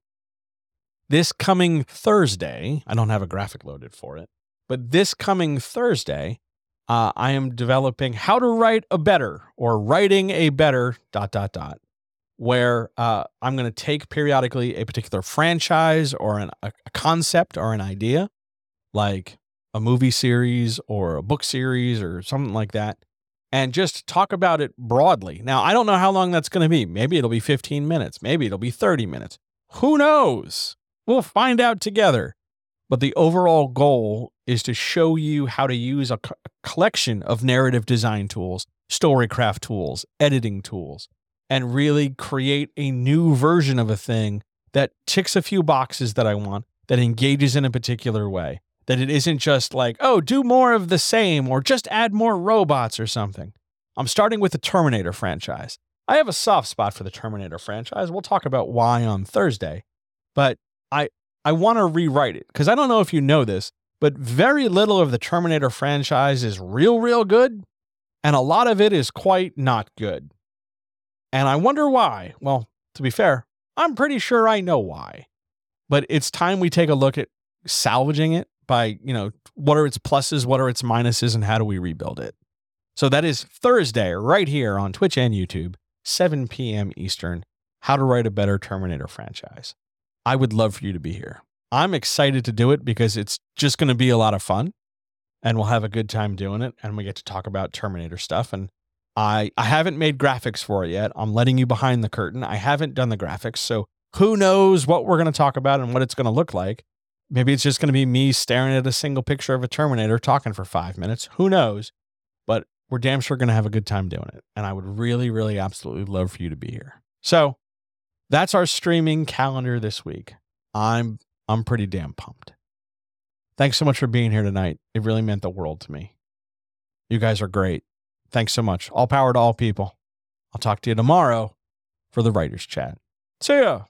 [SPEAKER 1] this coming Thursday, I don't have a graphic loaded for it, but this coming Thursday, uh, I am developing how to write a better or writing a better dot dot dot, where uh, I'm going to take periodically a particular franchise or an, a, concept or an idea, like a movie series or a book series or something like that, and just talk about it broadly. Now, I don't know how long that's going to be. Maybe it'll be 15 minutes. Maybe it'll be 30 minutes. Who knows? We'll find out together. But the overall goal is to show you how to use a, co- a collection of narrative design tools, storycraft tools, editing tools, and really create a new version of a thing that ticks a few boxes that I want, that engages in a particular way. That it isn't just like, oh, do more of the same or just add more robots or something. I'm starting with the Terminator franchise. I have a soft spot for the Terminator franchise. We'll talk about why on Thursday. But I I want to rewrite it because I don't know if you know this, but very little of the Terminator franchise is real, real good, and a lot of it is quite not good. And I wonder why. Well, to be fair, I'm pretty sure I know why. But it's time we take a look at salvaging it by, you know, what are its pluses, what are its minuses, and how do we rebuild it? So that is Thursday, right here on Twitch and YouTube, 7 p.m. Eastern, How to Write a Better Terminator Franchise. I would love for you to be here. I'm excited to do it because it's just going to be a lot of fun and we'll have a good time doing it and we get to talk about Terminator stuff and I I haven't made graphics for it yet. I'm letting you behind the curtain. I haven't done the graphics, so who knows what we're going to talk about and what it's going to look like. Maybe it's just going to be me staring at a single picture of a Terminator talking for 5 minutes. Who knows? But we're damn sure going to have a good time doing it. And I would really really absolutely love for you to be here. So, that's our streaming calendar this week. I'm I'm pretty damn pumped. Thanks so much for being here tonight. It really meant the world to me. You guys are great. Thanks so much. All power to all people. I'll talk to you tomorrow for the writers chat. See ya.